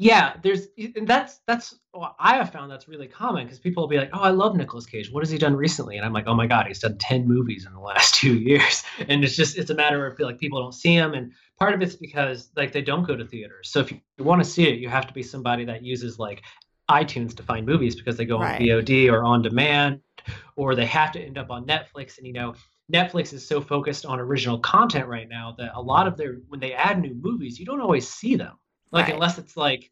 C: yeah there's and that's that's well, i have found that's really common because people will be like oh i love Nicolas cage. What has he done recently? And i'm like oh my god he's done 10 movies in the last [LAUGHS] two years. And it's just it's a matter of like people don't see him and part of it's because like they don't go to theaters. So if you want to see it you have to be somebody that uses like itunes to find movies because they go right. on vod or on demand or they have to end up on netflix. And you know Netflix is so focused on original content right now that a lot of their when they add new movies, you don't always see them. Like right. unless it's like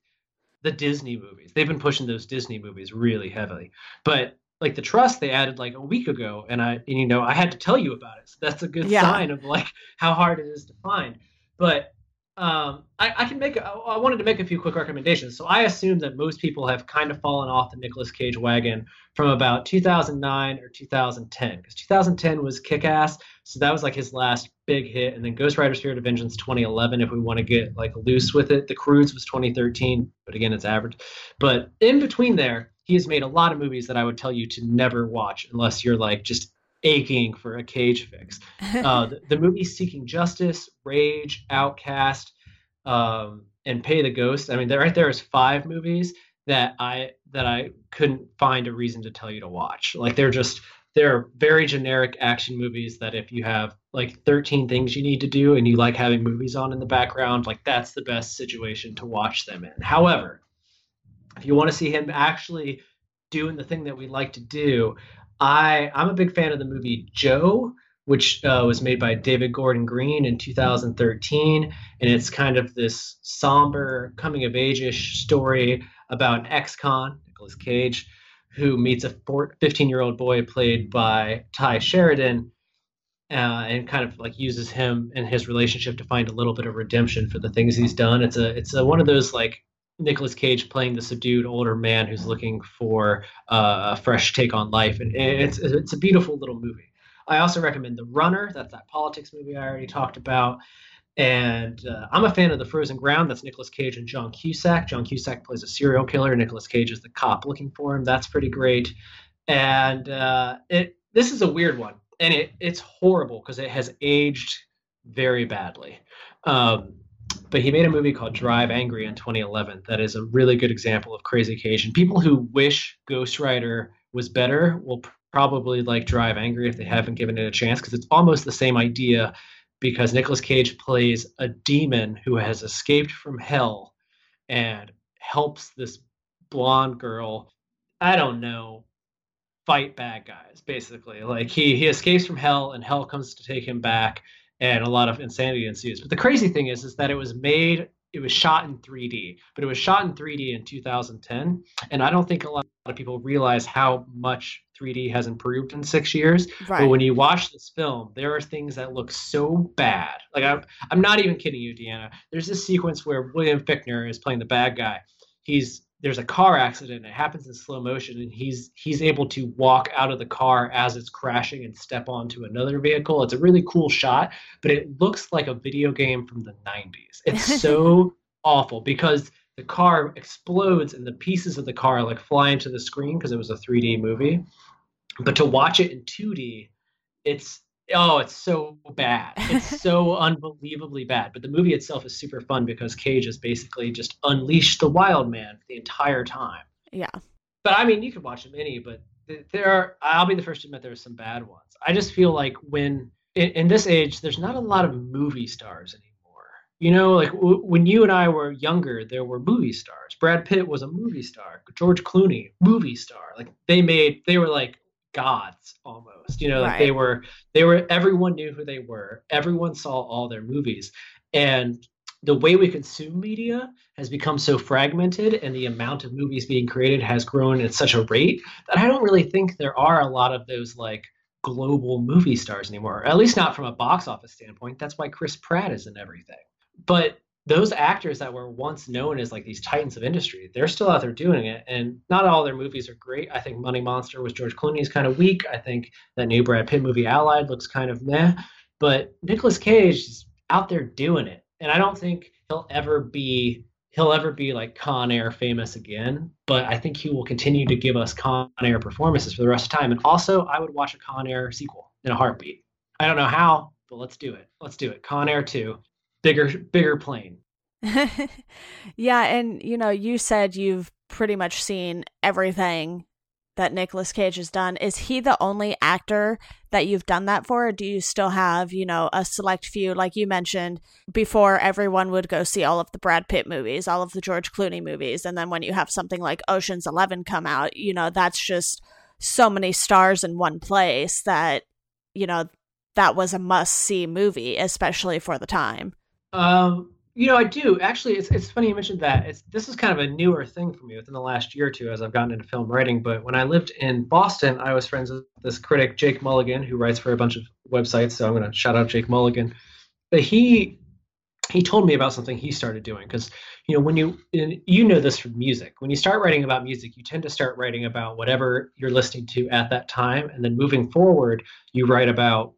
C: the Disney movies. They've been pushing those Disney movies really heavily. But like the trust they added like a week ago and i and, you know i had to tell you about it so that's a good
B: Yeah.
C: sign of like how hard it is to find but um i, I can make a, i wanted to make a few quick recommendations so i assume that most people have kind of fallen off the Nicolas cage wagon from about 2009 or 2010 because 2010 was kick-ass so that was like his last big hit. And then ghost rider spirit of vengeance 2011 if we want to get like loose with it. The Croods was 2013 but again it's average. But in between there he has made a lot of movies that i would tell you to never watch unless you're like just aching for a cage fix. [LAUGHS] Uh, the, the movies seeking justice rage outcast um, and pay the ghost i mean there right there is five movies that i that i couldn't find a reason to tell you to watch. Like they're just they're very generic action movies that if you have like 13 things you need to do and you like having movies on in the background like that's the best situation to watch them in. However if you want to see him actually doing the thing that we like to do i i'm a big fan of the movie joe which uh, was made by david gordon green in 2013 and it's kind of this somber coming of age-ish story about an ex-con nicolas cage who meets a 15 year old boy played by Tye sheridan uh, and kind of like uses him and his relationship to find a little bit of redemption for the things he's done it's a it's a, one of those like Nicolas Cage playing the subdued older man who's looking for uh, a fresh take on life, and it's it's a beautiful little movie. I also recommend The Runner. That's that politics movie I already talked about. And uh, I'm a fan of The Frozen Ground. That's Nicolas Cage and John Cusack. John Cusack plays a serial killer. Nicolas Cage is the cop looking for him. That's pretty great. And uh, it this is a weird one, and it it's horrible because it has aged very badly. Um, but he made a movie called Drive Angry in 2011 that is a really good example of crazy Cage. And people who wish Ghost Rider was better will probably like Drive Angry if they haven't given it a chance because it's almost the same idea because Nicolas Cage plays a demon who has escaped from hell and helps this blonde girl, I don't know, fight bad guys basically. Like he he escapes from hell and hell comes to take him back and a lot of insanity ensues. But the crazy thing is, is that it was made, it was shot in 3D, but it was shot in 3D in 2010, and I don't think a lot of people realize how much 3D has improved in six years.
B: Right.
C: But when you watch this film, there are things that look so bad. Like I'm, I'm not even kidding you, Deanna. There's this sequence where William Fichtner is playing the bad guy. He's there's a car accident. It happens in slow motion, and he's he's able to walk out of the car as it's crashing and step onto another vehicle. It's a really cool shot, but it looks like a video game from the 90s. It's so [LAUGHS] awful because the car explodes and the pieces of the car like fly into the screen because it was a 3D movie. But to watch it in 2D, it's oh, it's so bad. [LAUGHS] It's so unbelievably bad. But the movie itself is super fun because Cage has basically just unleashed the wild man the entire time.
B: Yeah.
C: But I mean, you could watch them any, but there are, I'll be the first to admit there are some bad ones. I just feel like when, in, in this age, there's not a lot of movie stars anymore. You know, like w- when you and I were younger, there were movie stars. Brad Pitt was a movie star. George Clooney, movie star. Like they made, they were like gods almost. You know, like
B: Right.
C: they were, they were. Everyone knew who they were. Everyone saw all their movies, and the way we consume media has become so fragmented, and the amount of movies being created has grown at such a rate that I don't really think there are a lot of those like global movie stars anymore. At least not from a box office standpoint. That's why Chris Pratt is in everything. But those actors that were once known as like these titans of industry, they're still out there doing it. And not all their movies are great. I think Money Monster with George Clooney is kind of weak. I think that new Brad Pitt movie Allied looks kind of meh. But Nicolas Cage is out there doing it. And I don't think he'll ever be he'll ever be like Con Air famous again. But I think he will continue to give us Con Air performances for the rest of time. And also I would watch a Con Air sequel in a heartbeat. I don't know how, but let's do it. Let's do it. Con Air 2. Bigger bigger plane. [LAUGHS]
B: yeah, and you know, you said you've pretty much seen everything that Nicolas Cage has done. Is he the only actor that you've done that for? Or do you still have, you know, a select few, like you mentioned, before everyone would go see all of the Brad Pitt movies, all of the George Clooney movies, and then when you have something like Ocean's Eleven come out, you know, that's just so many stars in one place that, you know, that was a must see movie, especially for the time.
C: Um, You know, I do actually. It's, it's funny you mentioned that. It's this is kind of a newer thing for me within the last year or two as I've gotten into film writing. But when I lived in Boston, I was friends with this critic Jake Mulligan, who writes for a bunch of websites. So I'm going to shout out Jake Mulligan. But he he told me about something he started doing because you know when you you know this from music when you start writing about music you tend to start writing about whatever you're listening to at that time and then moving forward you write about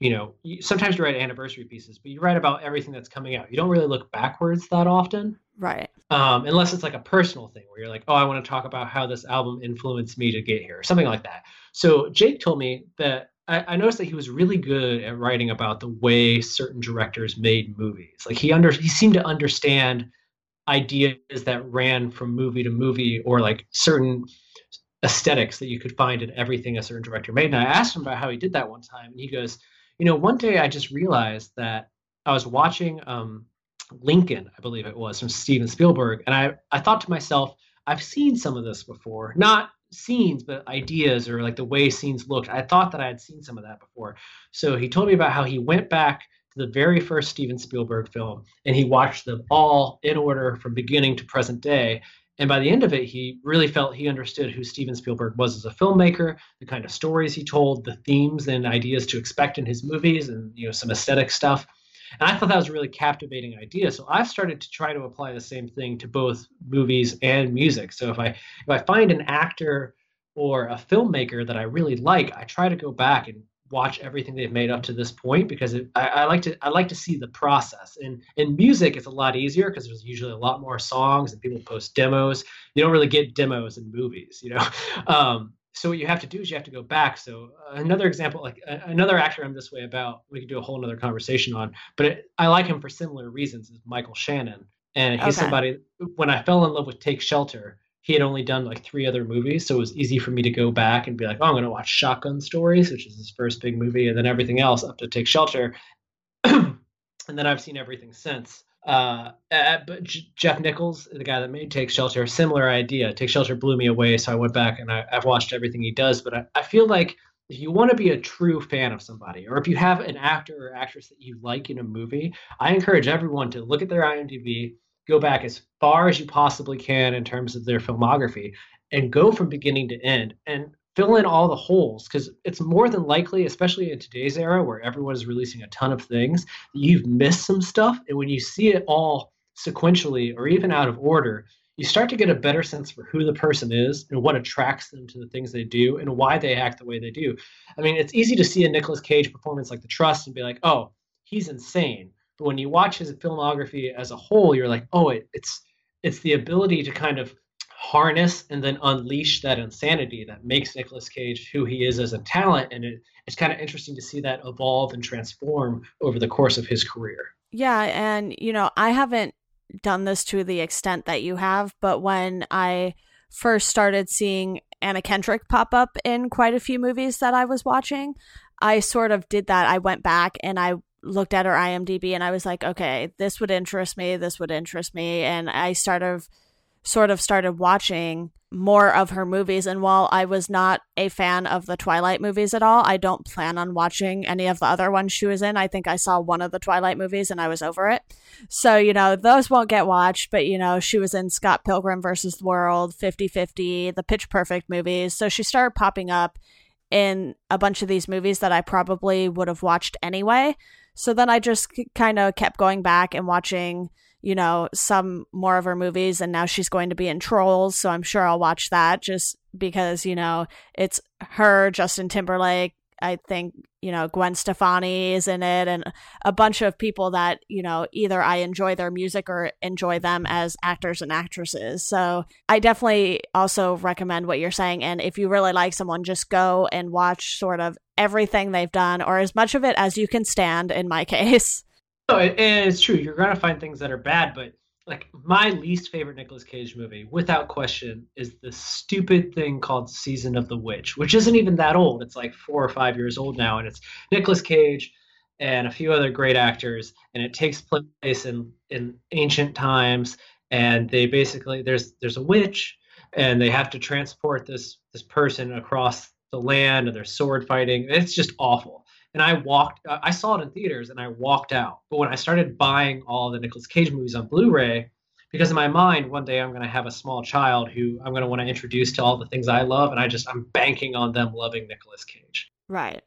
C: you know sometimes you write anniversary pieces but you write about everything that's coming out you don't really look backwards that often
B: right
C: um, unless it's like a personal thing where you're like oh i want to talk about how this album influenced me to get here or something like that so jake told me that I, I noticed that he was really good at writing about the way certain directors made movies. Like he under he seemed to understand ideas that ran from movie to movie or like certain aesthetics that you could find in everything a certain director made. And I asked him about how he did that one time, and he goes, "You know, one day I just realized that I was watching um, Lincoln, I believe it was, from Steven Spielberg, and I I thought to myself, I've seen some of this before, not scenes, but ideas or like the way scenes looked. I thought that I had seen some of that before. So he told me about how he went back to the very first Steven Spielberg film and he watched them all in order from beginning to present day. And by the end of it, he really felt he understood who Steven Spielberg was as a filmmaker, the kind of stories he told, the themes and ideas to expect in his movies, and you know some aesthetic stuff. And I thought that was a really captivating idea. So I've started to try to apply the same thing to both movies and music. So if I if I find an actor or a filmmaker that I really like, I try to go back and watch everything they've made up to this point because it, I, I, like to I like to see the process. And in music, it's a lot easier because there's usually a lot more songs and people post demos. You don't really get demos in movies, you know. [LAUGHS] Um, so what you have to do is you have to go back. So uh, another example, like another actor I'm this way about, we could do a whole other conversation on, but it, I like him for similar reasons. Is Michael Shannon, and he's okay. somebody. When I fell in love with Take Shelter, he had only done like three other movies, so it was easy for me to go back and be like, oh, I'm going to watch Shotgun Stories, which is his first big movie, and then everything else up to Take Shelter, [CLEARS THROAT] and then I've seen everything since. Uh, but J- Jeff Nichols, the guy that made Take Shelter, similar idea. Take Shelter blew me away, so I went back and I, have watched everything he does. But I, I feel like if you want to be a true fan of somebody, or if you have an actor or actress that you like in a movie, I encourage everyone to look at their IMDb, go back as far as you possibly can in terms of their filmography, and go from beginning to end. And fill in all the holes because it's more than likely, especially in today's era where everyone is releasing a ton of things, you've missed some stuff. And when you see it all sequentially or even out of order, you start to get a better sense for who the person is and what attracts them to the things they do and why they act the way they do. I mean, it's easy to see a Nicolas Cage performance like The Trust and be like, oh, he's insane. But when you watch his filmography as a whole, you're like, oh, it, it's it's the ability to kind of harness and then unleash that insanity that makes Nicolas Cage who he is as a talent. And it, it's kind of interesting to see that evolve and transform over the course of his career.
B: Yeah. And, you know, I haven't done this to the extent that you have, but when I first started seeing Anna Kendrick pop up in quite a few movies that I was watching, I sort of did that. I went back and I looked at her IMDb and I was like, okay, this would interest me. This would interest me. And I started sort of started watching more of her movies. And while I was not a fan of the Twilight movies at all, I don't plan on watching any of the other ones she was in. I think I saw one of the Twilight movies and I was over it. So, you know, those won't get watched, but, you know, she was in Scott Pilgrim versus the World, 50 50, the Pitch Perfect movies. So she started popping up in a bunch of these movies that I probably would have watched anyway. So then I just kind of kept going back and watching you know, some more of her movies, and now she's going to be in Trolls, so I'm sure I'll watch that just because, you know, it's her, Justin Timberlake, I think, you know, Gwen Stefani is in it, and a bunch of people that, you know, either I enjoy their music or enjoy them as actors and actresses. So I definitely also recommend what you're saying. And if you really like someone, just go and watch sort of everything they've done or as much of it as you can stand, in my [LAUGHS] case.
C: No, and it's true. You're gonna find things that are bad, but like my least favorite Nicolas Cage movie, without question, is the stupid thing called Season of the Witch, which isn't even that old. It's like four or five years old now, and it's Nicolas Cage and a few other great actors, and it takes place in in ancient times. And they basically there's there's a witch, and they have to transport this this person across the land, and there's sword fighting. It's just awful and I walked. Uh, I saw it in theaters, and I walked out. But when I started buying all the Nicolas Cage movies on Blu-ray, because in my mind, one day I'm going to have a small child who I'm going to want to introduce to all the things I love, and I just I'm banking on them loving Nicolas Cage.
B: Right.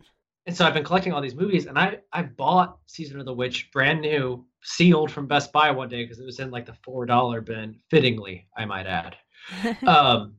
C: And so I've been collecting all these movies, and I I bought Season of the Witch brand new, sealed from Best Buy one day because it was in like the four dollar bin, fittingly, I might add. [LAUGHS] um,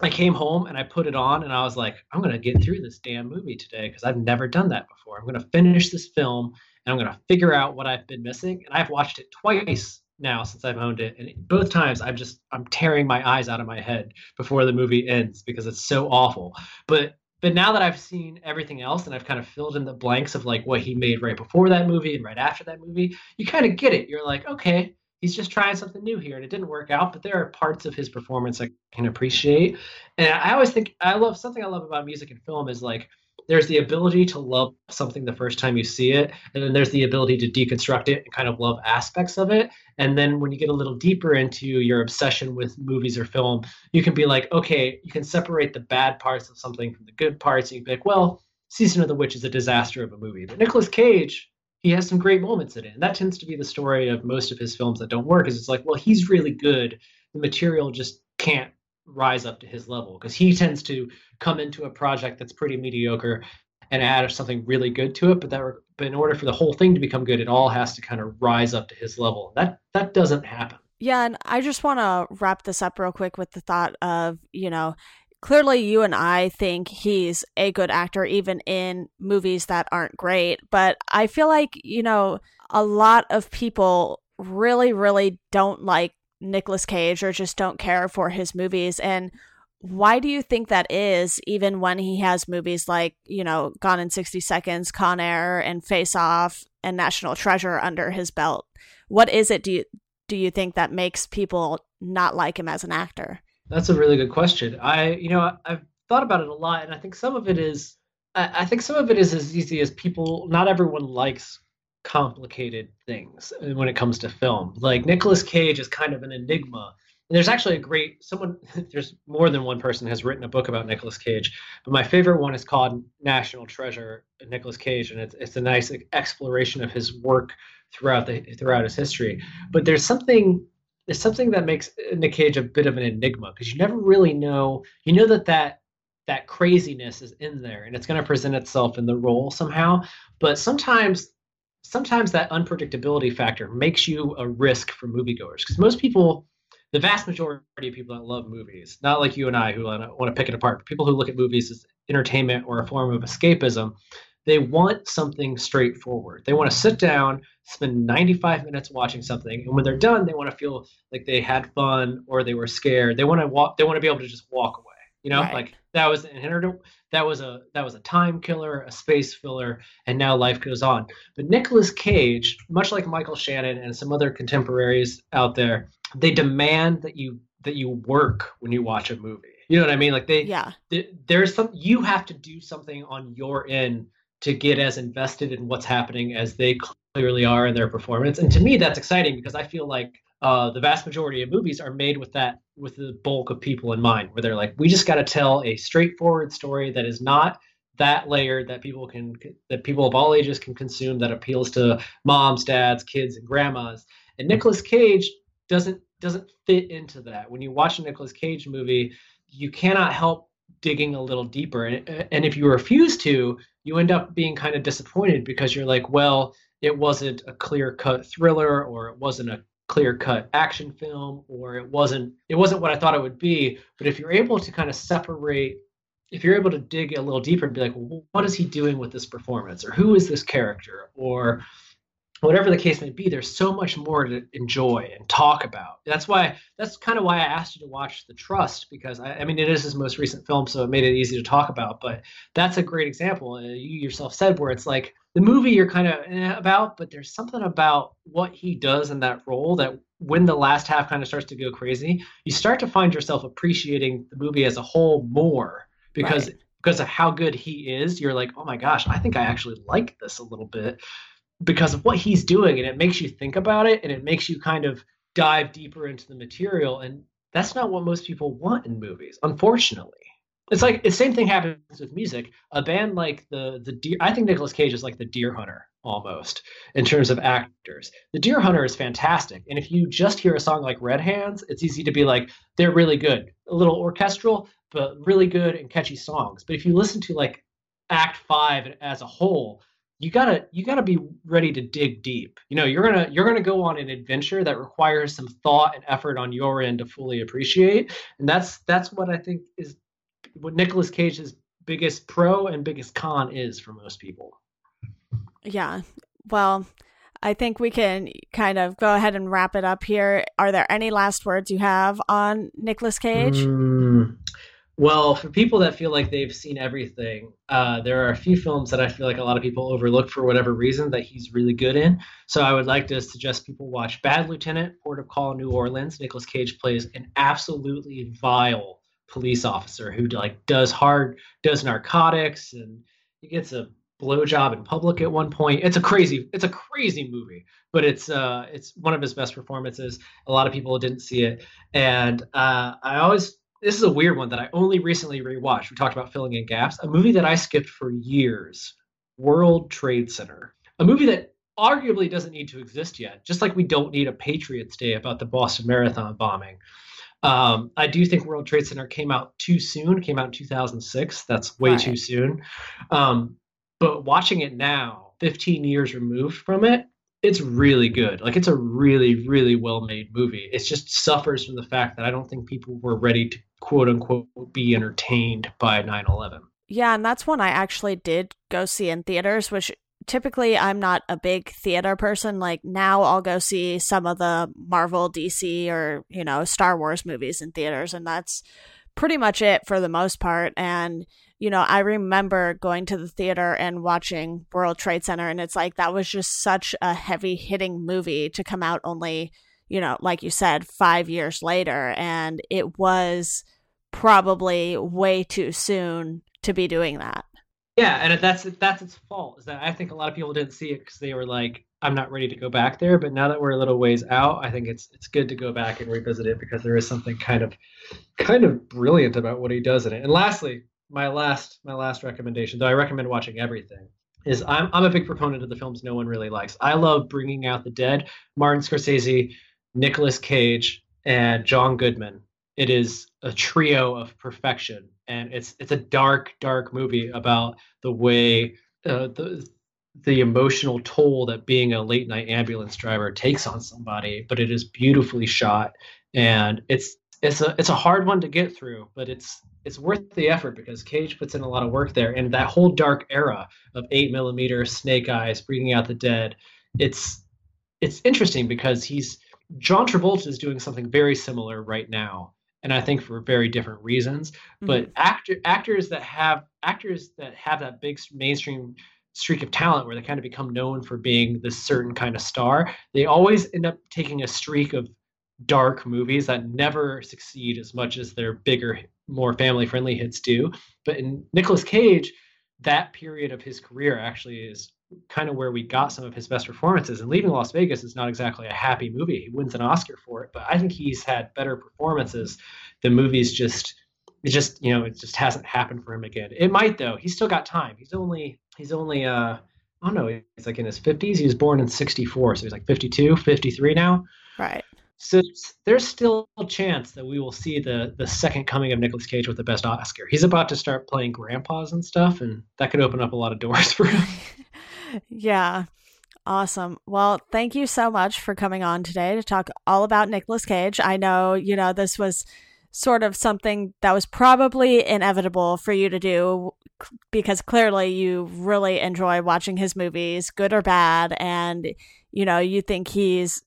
C: I came home and I put it on, and I was like, I'm gonna get through this damn movie today because I've never done that before. I'm gonna finish this film, and I'm gonna figure out what I've been missing. And I've watched it twice now since I've owned it, and both times I'm just I'm tearing my eyes out of my head before the movie ends because it's so awful. But but now that I've seen everything else and I've kind of filled in the blanks of like what he made right before that movie and right after that movie, you kind of get it. You're like, okay, he's just trying something new here and it didn't work out, but there are parts of his performance I can appreciate. And I always think I love something I love about music and film is like there's the ability to love something the first time you see it, and then there's the ability to deconstruct it and kind of love aspects of it. And then when you get a little deeper into your obsession with movies or film, you can be like, okay, you can separate the bad parts of something from the good parts. And you can be like, well, Season of the Witch is a disaster of a movie. But Nicolas Cage, he has some great moments in it. And that tends to be the story of most of his films that don't work, is it's like, well, he's really good. The material just can't rise up to his level because he tends to come into a project that's pretty mediocre and add something really good to it but that but in order for the whole thing to become good it all has to kind of rise up to his level that that doesn't happen
B: yeah and i just want to wrap this up real quick with the thought of you know clearly you and i think he's a good actor even in movies that aren't great but i feel like you know a lot of people really really don't like Nicolas Cage or just don't care for his movies. And why do you think that is, even when he has movies like, you know, Gone in 60 Seconds, Con Air, and Face Off, and National Treasure under his belt? What is it, do you, do you think, that makes people not like him as an actor?
C: That's a really good question. I, you know, I've thought about it a lot, and I think some of it is, I think some of it is as easy as people, not everyone likes complicated things when it comes to film. Like Nicolas Cage is kind of an enigma. And there's actually a great someone [LAUGHS] there's more than one person has written a book about Nicolas Cage, but my favorite one is called National Treasure Nicolas Cage and it's it's a nice exploration of his work throughout the throughout his history. But there's something there's something that makes Nick Cage a bit of an enigma because you never really know. You know that that that craziness is in there and it's going to present itself in the role somehow, but sometimes sometimes that unpredictability factor makes you a risk for moviegoers because most people the vast majority of people that love movies not like you and i who want to pick it apart but people who look at movies as entertainment or a form of escapism they want something straightforward they want to sit down spend 95 minutes watching something and when they're done they want to feel like they had fun or they were scared they want to walk they want to be able to just walk away you know, right. like that was an that was a that was a time killer, a space filler, and now life goes on. But Nicolas Cage, much like Michael Shannon and some other contemporaries out there, they demand that you that you work when you watch a movie. You know what I mean? Like they
B: yeah.
C: They, there's some you have to do something on your end to get as invested in what's happening as they clearly are in their performance. And to me, that's exciting because I feel like uh, the vast majority of movies are made with that with the bulk of people in mind where they're like we just got to tell a straightforward story that is not that layered that people can that people of all ages can consume that appeals to moms dads kids and grandmas. And Nicolas Cage doesn't doesn't fit into that. When you watch a Nicolas Cage movie you cannot help digging a little deeper. And, and if you refuse to you end up being kind of disappointed because you're like well it wasn't a clear cut thriller or it wasn't a clear cut action film or it wasn't it wasn't what I thought it would be. But if you're able to kind of separate if you're able to dig a little deeper and be like well, what is he doing with this performance? Or who is this character? Or whatever the case may be there's so much more to enjoy and talk about that's why that's kind of why i asked you to watch the trust because I, I, mean it is his most recent film so it made it easy to talk about but that's a great example uh, you yourself said where it's like the movie you're kind of eh, about, but there's something about what he does in that role that when the last half kind of starts to go crazy, you start to find yourself appreciating the movie as a whole more because right. because of how good he is. You're like, oh my gosh, I think I actually like this a little bit because of what he's doing, and it makes you think about it, and it makes you kind of dive deeper into the material, and that's not what most people want in movies, unfortunately. it's like the same thing happens with music. A band like the the Dear, I think Nicolas Cage is like the Dear Hunter almost in terms of actors. The Dear Hunter is fantastic, and if you just hear a song like Red Hands, it's easy to be like they're really good, a little orchestral, but really good and catchy songs. But if you listen to like Act Five as a whole, you gotta you gotta be ready to dig deep. You know, you're gonna you're gonna go on an adventure that requires some thought and effort on your end to fully appreciate, and that's that's what I think is what Nicolas Cage's biggest pro and biggest con is for most people.
B: Yeah. Well, I think we can kind of go ahead and wrap it up here. Are there any last words you have on Nicolas Cage?
C: Mm, well, for people that feel like they've seen everything, uh, there are a few films that I feel like a lot of people overlook for whatever reason that he's really good in. So I would like to suggest people watch Bad Lieutenant, Port of Call, New Orleans. Nicolas Cage plays an absolutely vile police officer who like does hard does narcotics and he gets a blowjob in public at one point. It's a crazy it's a crazy movie, but it's uh it's one of his best performances. A lot of people didn't see it, and uh, I always this is a weird one that I only recently rewatched. We talked about filling in gaps. A movie that I skipped for years, World Trade Center, a movie that arguably doesn't need to exist yet. Just like we don't need a Patriots Day about the Boston Marathon bombing. Um, I do think World Trade Center came out too soon. Came out in 2006. That's way right. too soon. Um, but watching it now, 15 years removed from it, it's really good. Like it's a really, really well made movie. It just suffers from the fact that I don't think people were ready to quote unquote be entertained by 9 11.
B: Yeah, and that's one I actually did go see in theaters, which typically I'm not a big theater person. Like now I'll go see some of the Marvel, DC, or, you know, Star Wars movies in theaters, and that's pretty much it for the most part. And, you know, I remember going to the theater and watching World Trade Center, and it's like that was just such a heavy hitting movie to come out only, you know, like you said, five years later. And it was probably way too soon to be doing that.
C: Yeah, and that's that's its fault. Is that I think a lot of people didn't see it because they were like, "I'm not ready to go back there." But now that we're a little ways out, I think it's it's good to go back and revisit it because there is something kind of kind of brilliant about what he does in it. And lastly, my last my last recommendation, though I recommend watching everything, is I'm I'm a big proponent of the films no one really likes. I love Bringing Out the Dead, Martin Scorsese, Nicolas Cage, and John Goodman. It is a trio of perfection. And it's it's a dark dark movie about the way uh, the the emotional toll that being a late night ambulance driver takes on somebody but it is beautifully shot. And it's it's a it's a hard one to get through but it's it's worth the effort because cage puts in a lot of work there. And that whole dark era of 8 millimeter snake eyes bringing out the dead it's it's interesting because he's john travolta is doing something very similar right now and I think for very different reasons. Mm-hmm. But actor actors that have actors that have that big mainstream streak of talent where they kind of become known for being this certain kind of star, they always end up taking a streak of dark movies that never succeed as much as their bigger, more family friendly hits do. But in Nicolas Cage, that period of his career actually is kind of where we got some of his best performances. And Leaving Las Vegas is not exactly a happy movie. He wins an Oscar for it, but I think he's had better performances. The movie's just it just you know it just hasn't happened for him again. It might though. He's still got time. He's only he's only uh I don't know. He's like in his 50s. He was born in 64, so he's like 52, 53 now.
B: Right.
C: So there's still a chance that we will see the the second coming of Nicolas Cage with the best Oscar. He's about to start playing grandpas and stuff, and that could open up a lot of doors for him. [LAUGHS]
B: yeah. Awesome. Well, thank you so much for coming on today to talk all about Nicolas Cage. I know, you know, this was sort of something that was probably inevitable for you to do because clearly you really enjoy watching his movies, good or bad, and you know, you think he's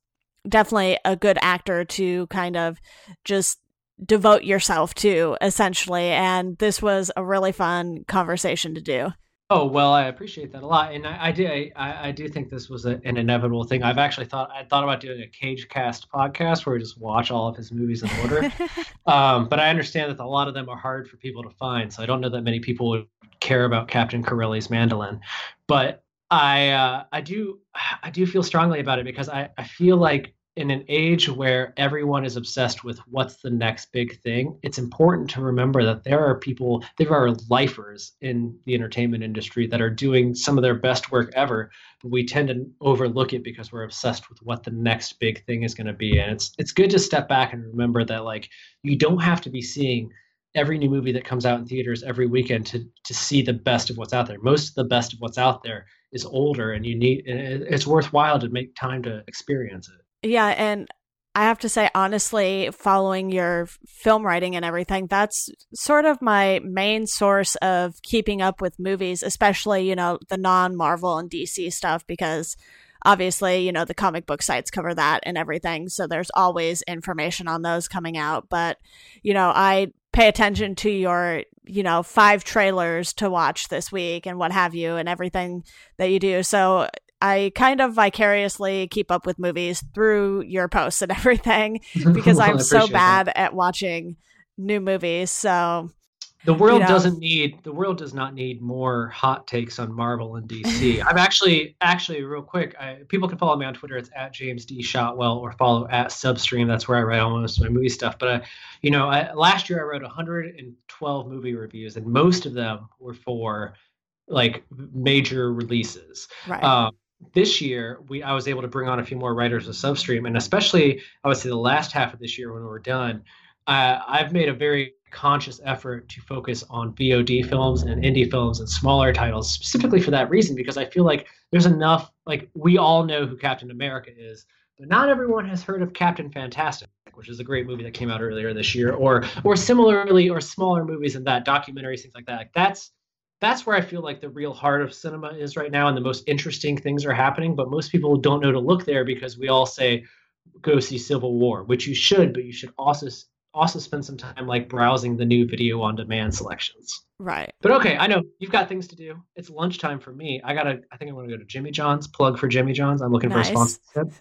B: definitely a good actor to kind of just devote yourself to essentially and this was a really fun conversation to do.
C: Oh well, I appreciate that a lot, and I, I do. I, I, do think this was a, an inevitable thing. I've actually thought I thought about doing a Cage Cast podcast where we just watch all of his movies in order. [LAUGHS] um, but I understand that a lot of them are hard for people to find, so I don't know that many people would care about Captain Corelli's mandolin. But I uh, I do I do feel strongly about it because I, I feel like in an age where everyone is obsessed with what's the next big thing, it's important to remember that there are people, there are lifers in the entertainment industry that are doing some of their best work ever, but we tend to overlook it because we're obsessed with what the next big thing is going to be. And it's it's good to step back and remember that like you don't have to be seeing every new movie that comes out in theaters every weekend to to see the best of what's out there. Most of the best of what's out there is older and you need it's worthwhile to make time to experience it.
B: Yeah, and I have to say, honestly, following your film writing and everything, that's sort of my main source of keeping up with movies, especially, you know, the non Marvel and DC stuff, because obviously, you know, the comic book sites cover that and everything. So there's always information on those coming out. But, you know, I pay attention to your, you know, five trailers to watch this week and what have you and everything that you do. So I kind of vicariously keep up with movies through your posts and [LAUGHS] everything [LAUGHS] because well, I'm so bad that. at watching new movies. So
C: the world you know, doesn't need the world does not need more hot takes on Marvel and DC. I'm actually actually real quick. I, people can follow me on Twitter. It's at James D Shotwell or follow at Substream. That's where I write almost my movie stuff. But I, you know, I, last year I wrote 112 movie reviews, and most of them were for like major releases.
B: Right. Um,
C: this year we I was able to bring on a few more writers of Substream, and especially I would say the last half of this year when we're done, uh, I've made a very conscious effort to focus on VOD films and indie films and smaller titles specifically for that reason because I feel like there's enough like we all know who Captain America is, but not everyone has heard of Captain Fantastic, which is a great movie that came out earlier this year, or or similarly or smaller movies and that documentaries things like that. Like that's that's where I feel like the real heart of cinema is right now, and the most interesting things are happening. But most people don't know to look there because we all say, "Go see Civil War," which you should, but you should also also spend some time like browsing the new video on demand selections.
B: Right.
C: But okay, I know you've got things to do. It's lunchtime for me. I gotta. I think I want to go to Jimmy John's. Plug for Jimmy John's. I'm looking nice. for a sponsorship.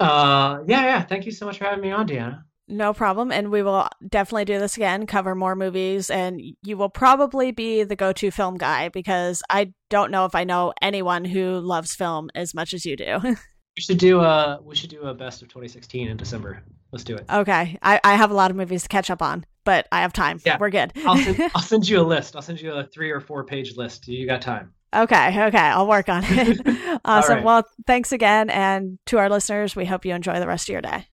C: Uh, yeah, yeah. Thank you so much for having me on, Deanna.
B: No problem. And we will definitely do this again, cover more movies, and you will probably be the go to film guy because I don't know if I know anyone who loves film as much as you do. [LAUGHS]
C: we should do a we should do a best of 2016 in December. Let's do it.
B: Okay. I, I have a lot of movies to catch up on, but I have time. Yeah. We're good.
C: I'll, send, [LAUGHS] I'll send you a list. I'll send you a three or four page list. You got time.
B: Okay, okay, I'll work on it. [LAUGHS] awesome. Right. Well, thanks again. And to our listeners, we hope you enjoy the rest of your day.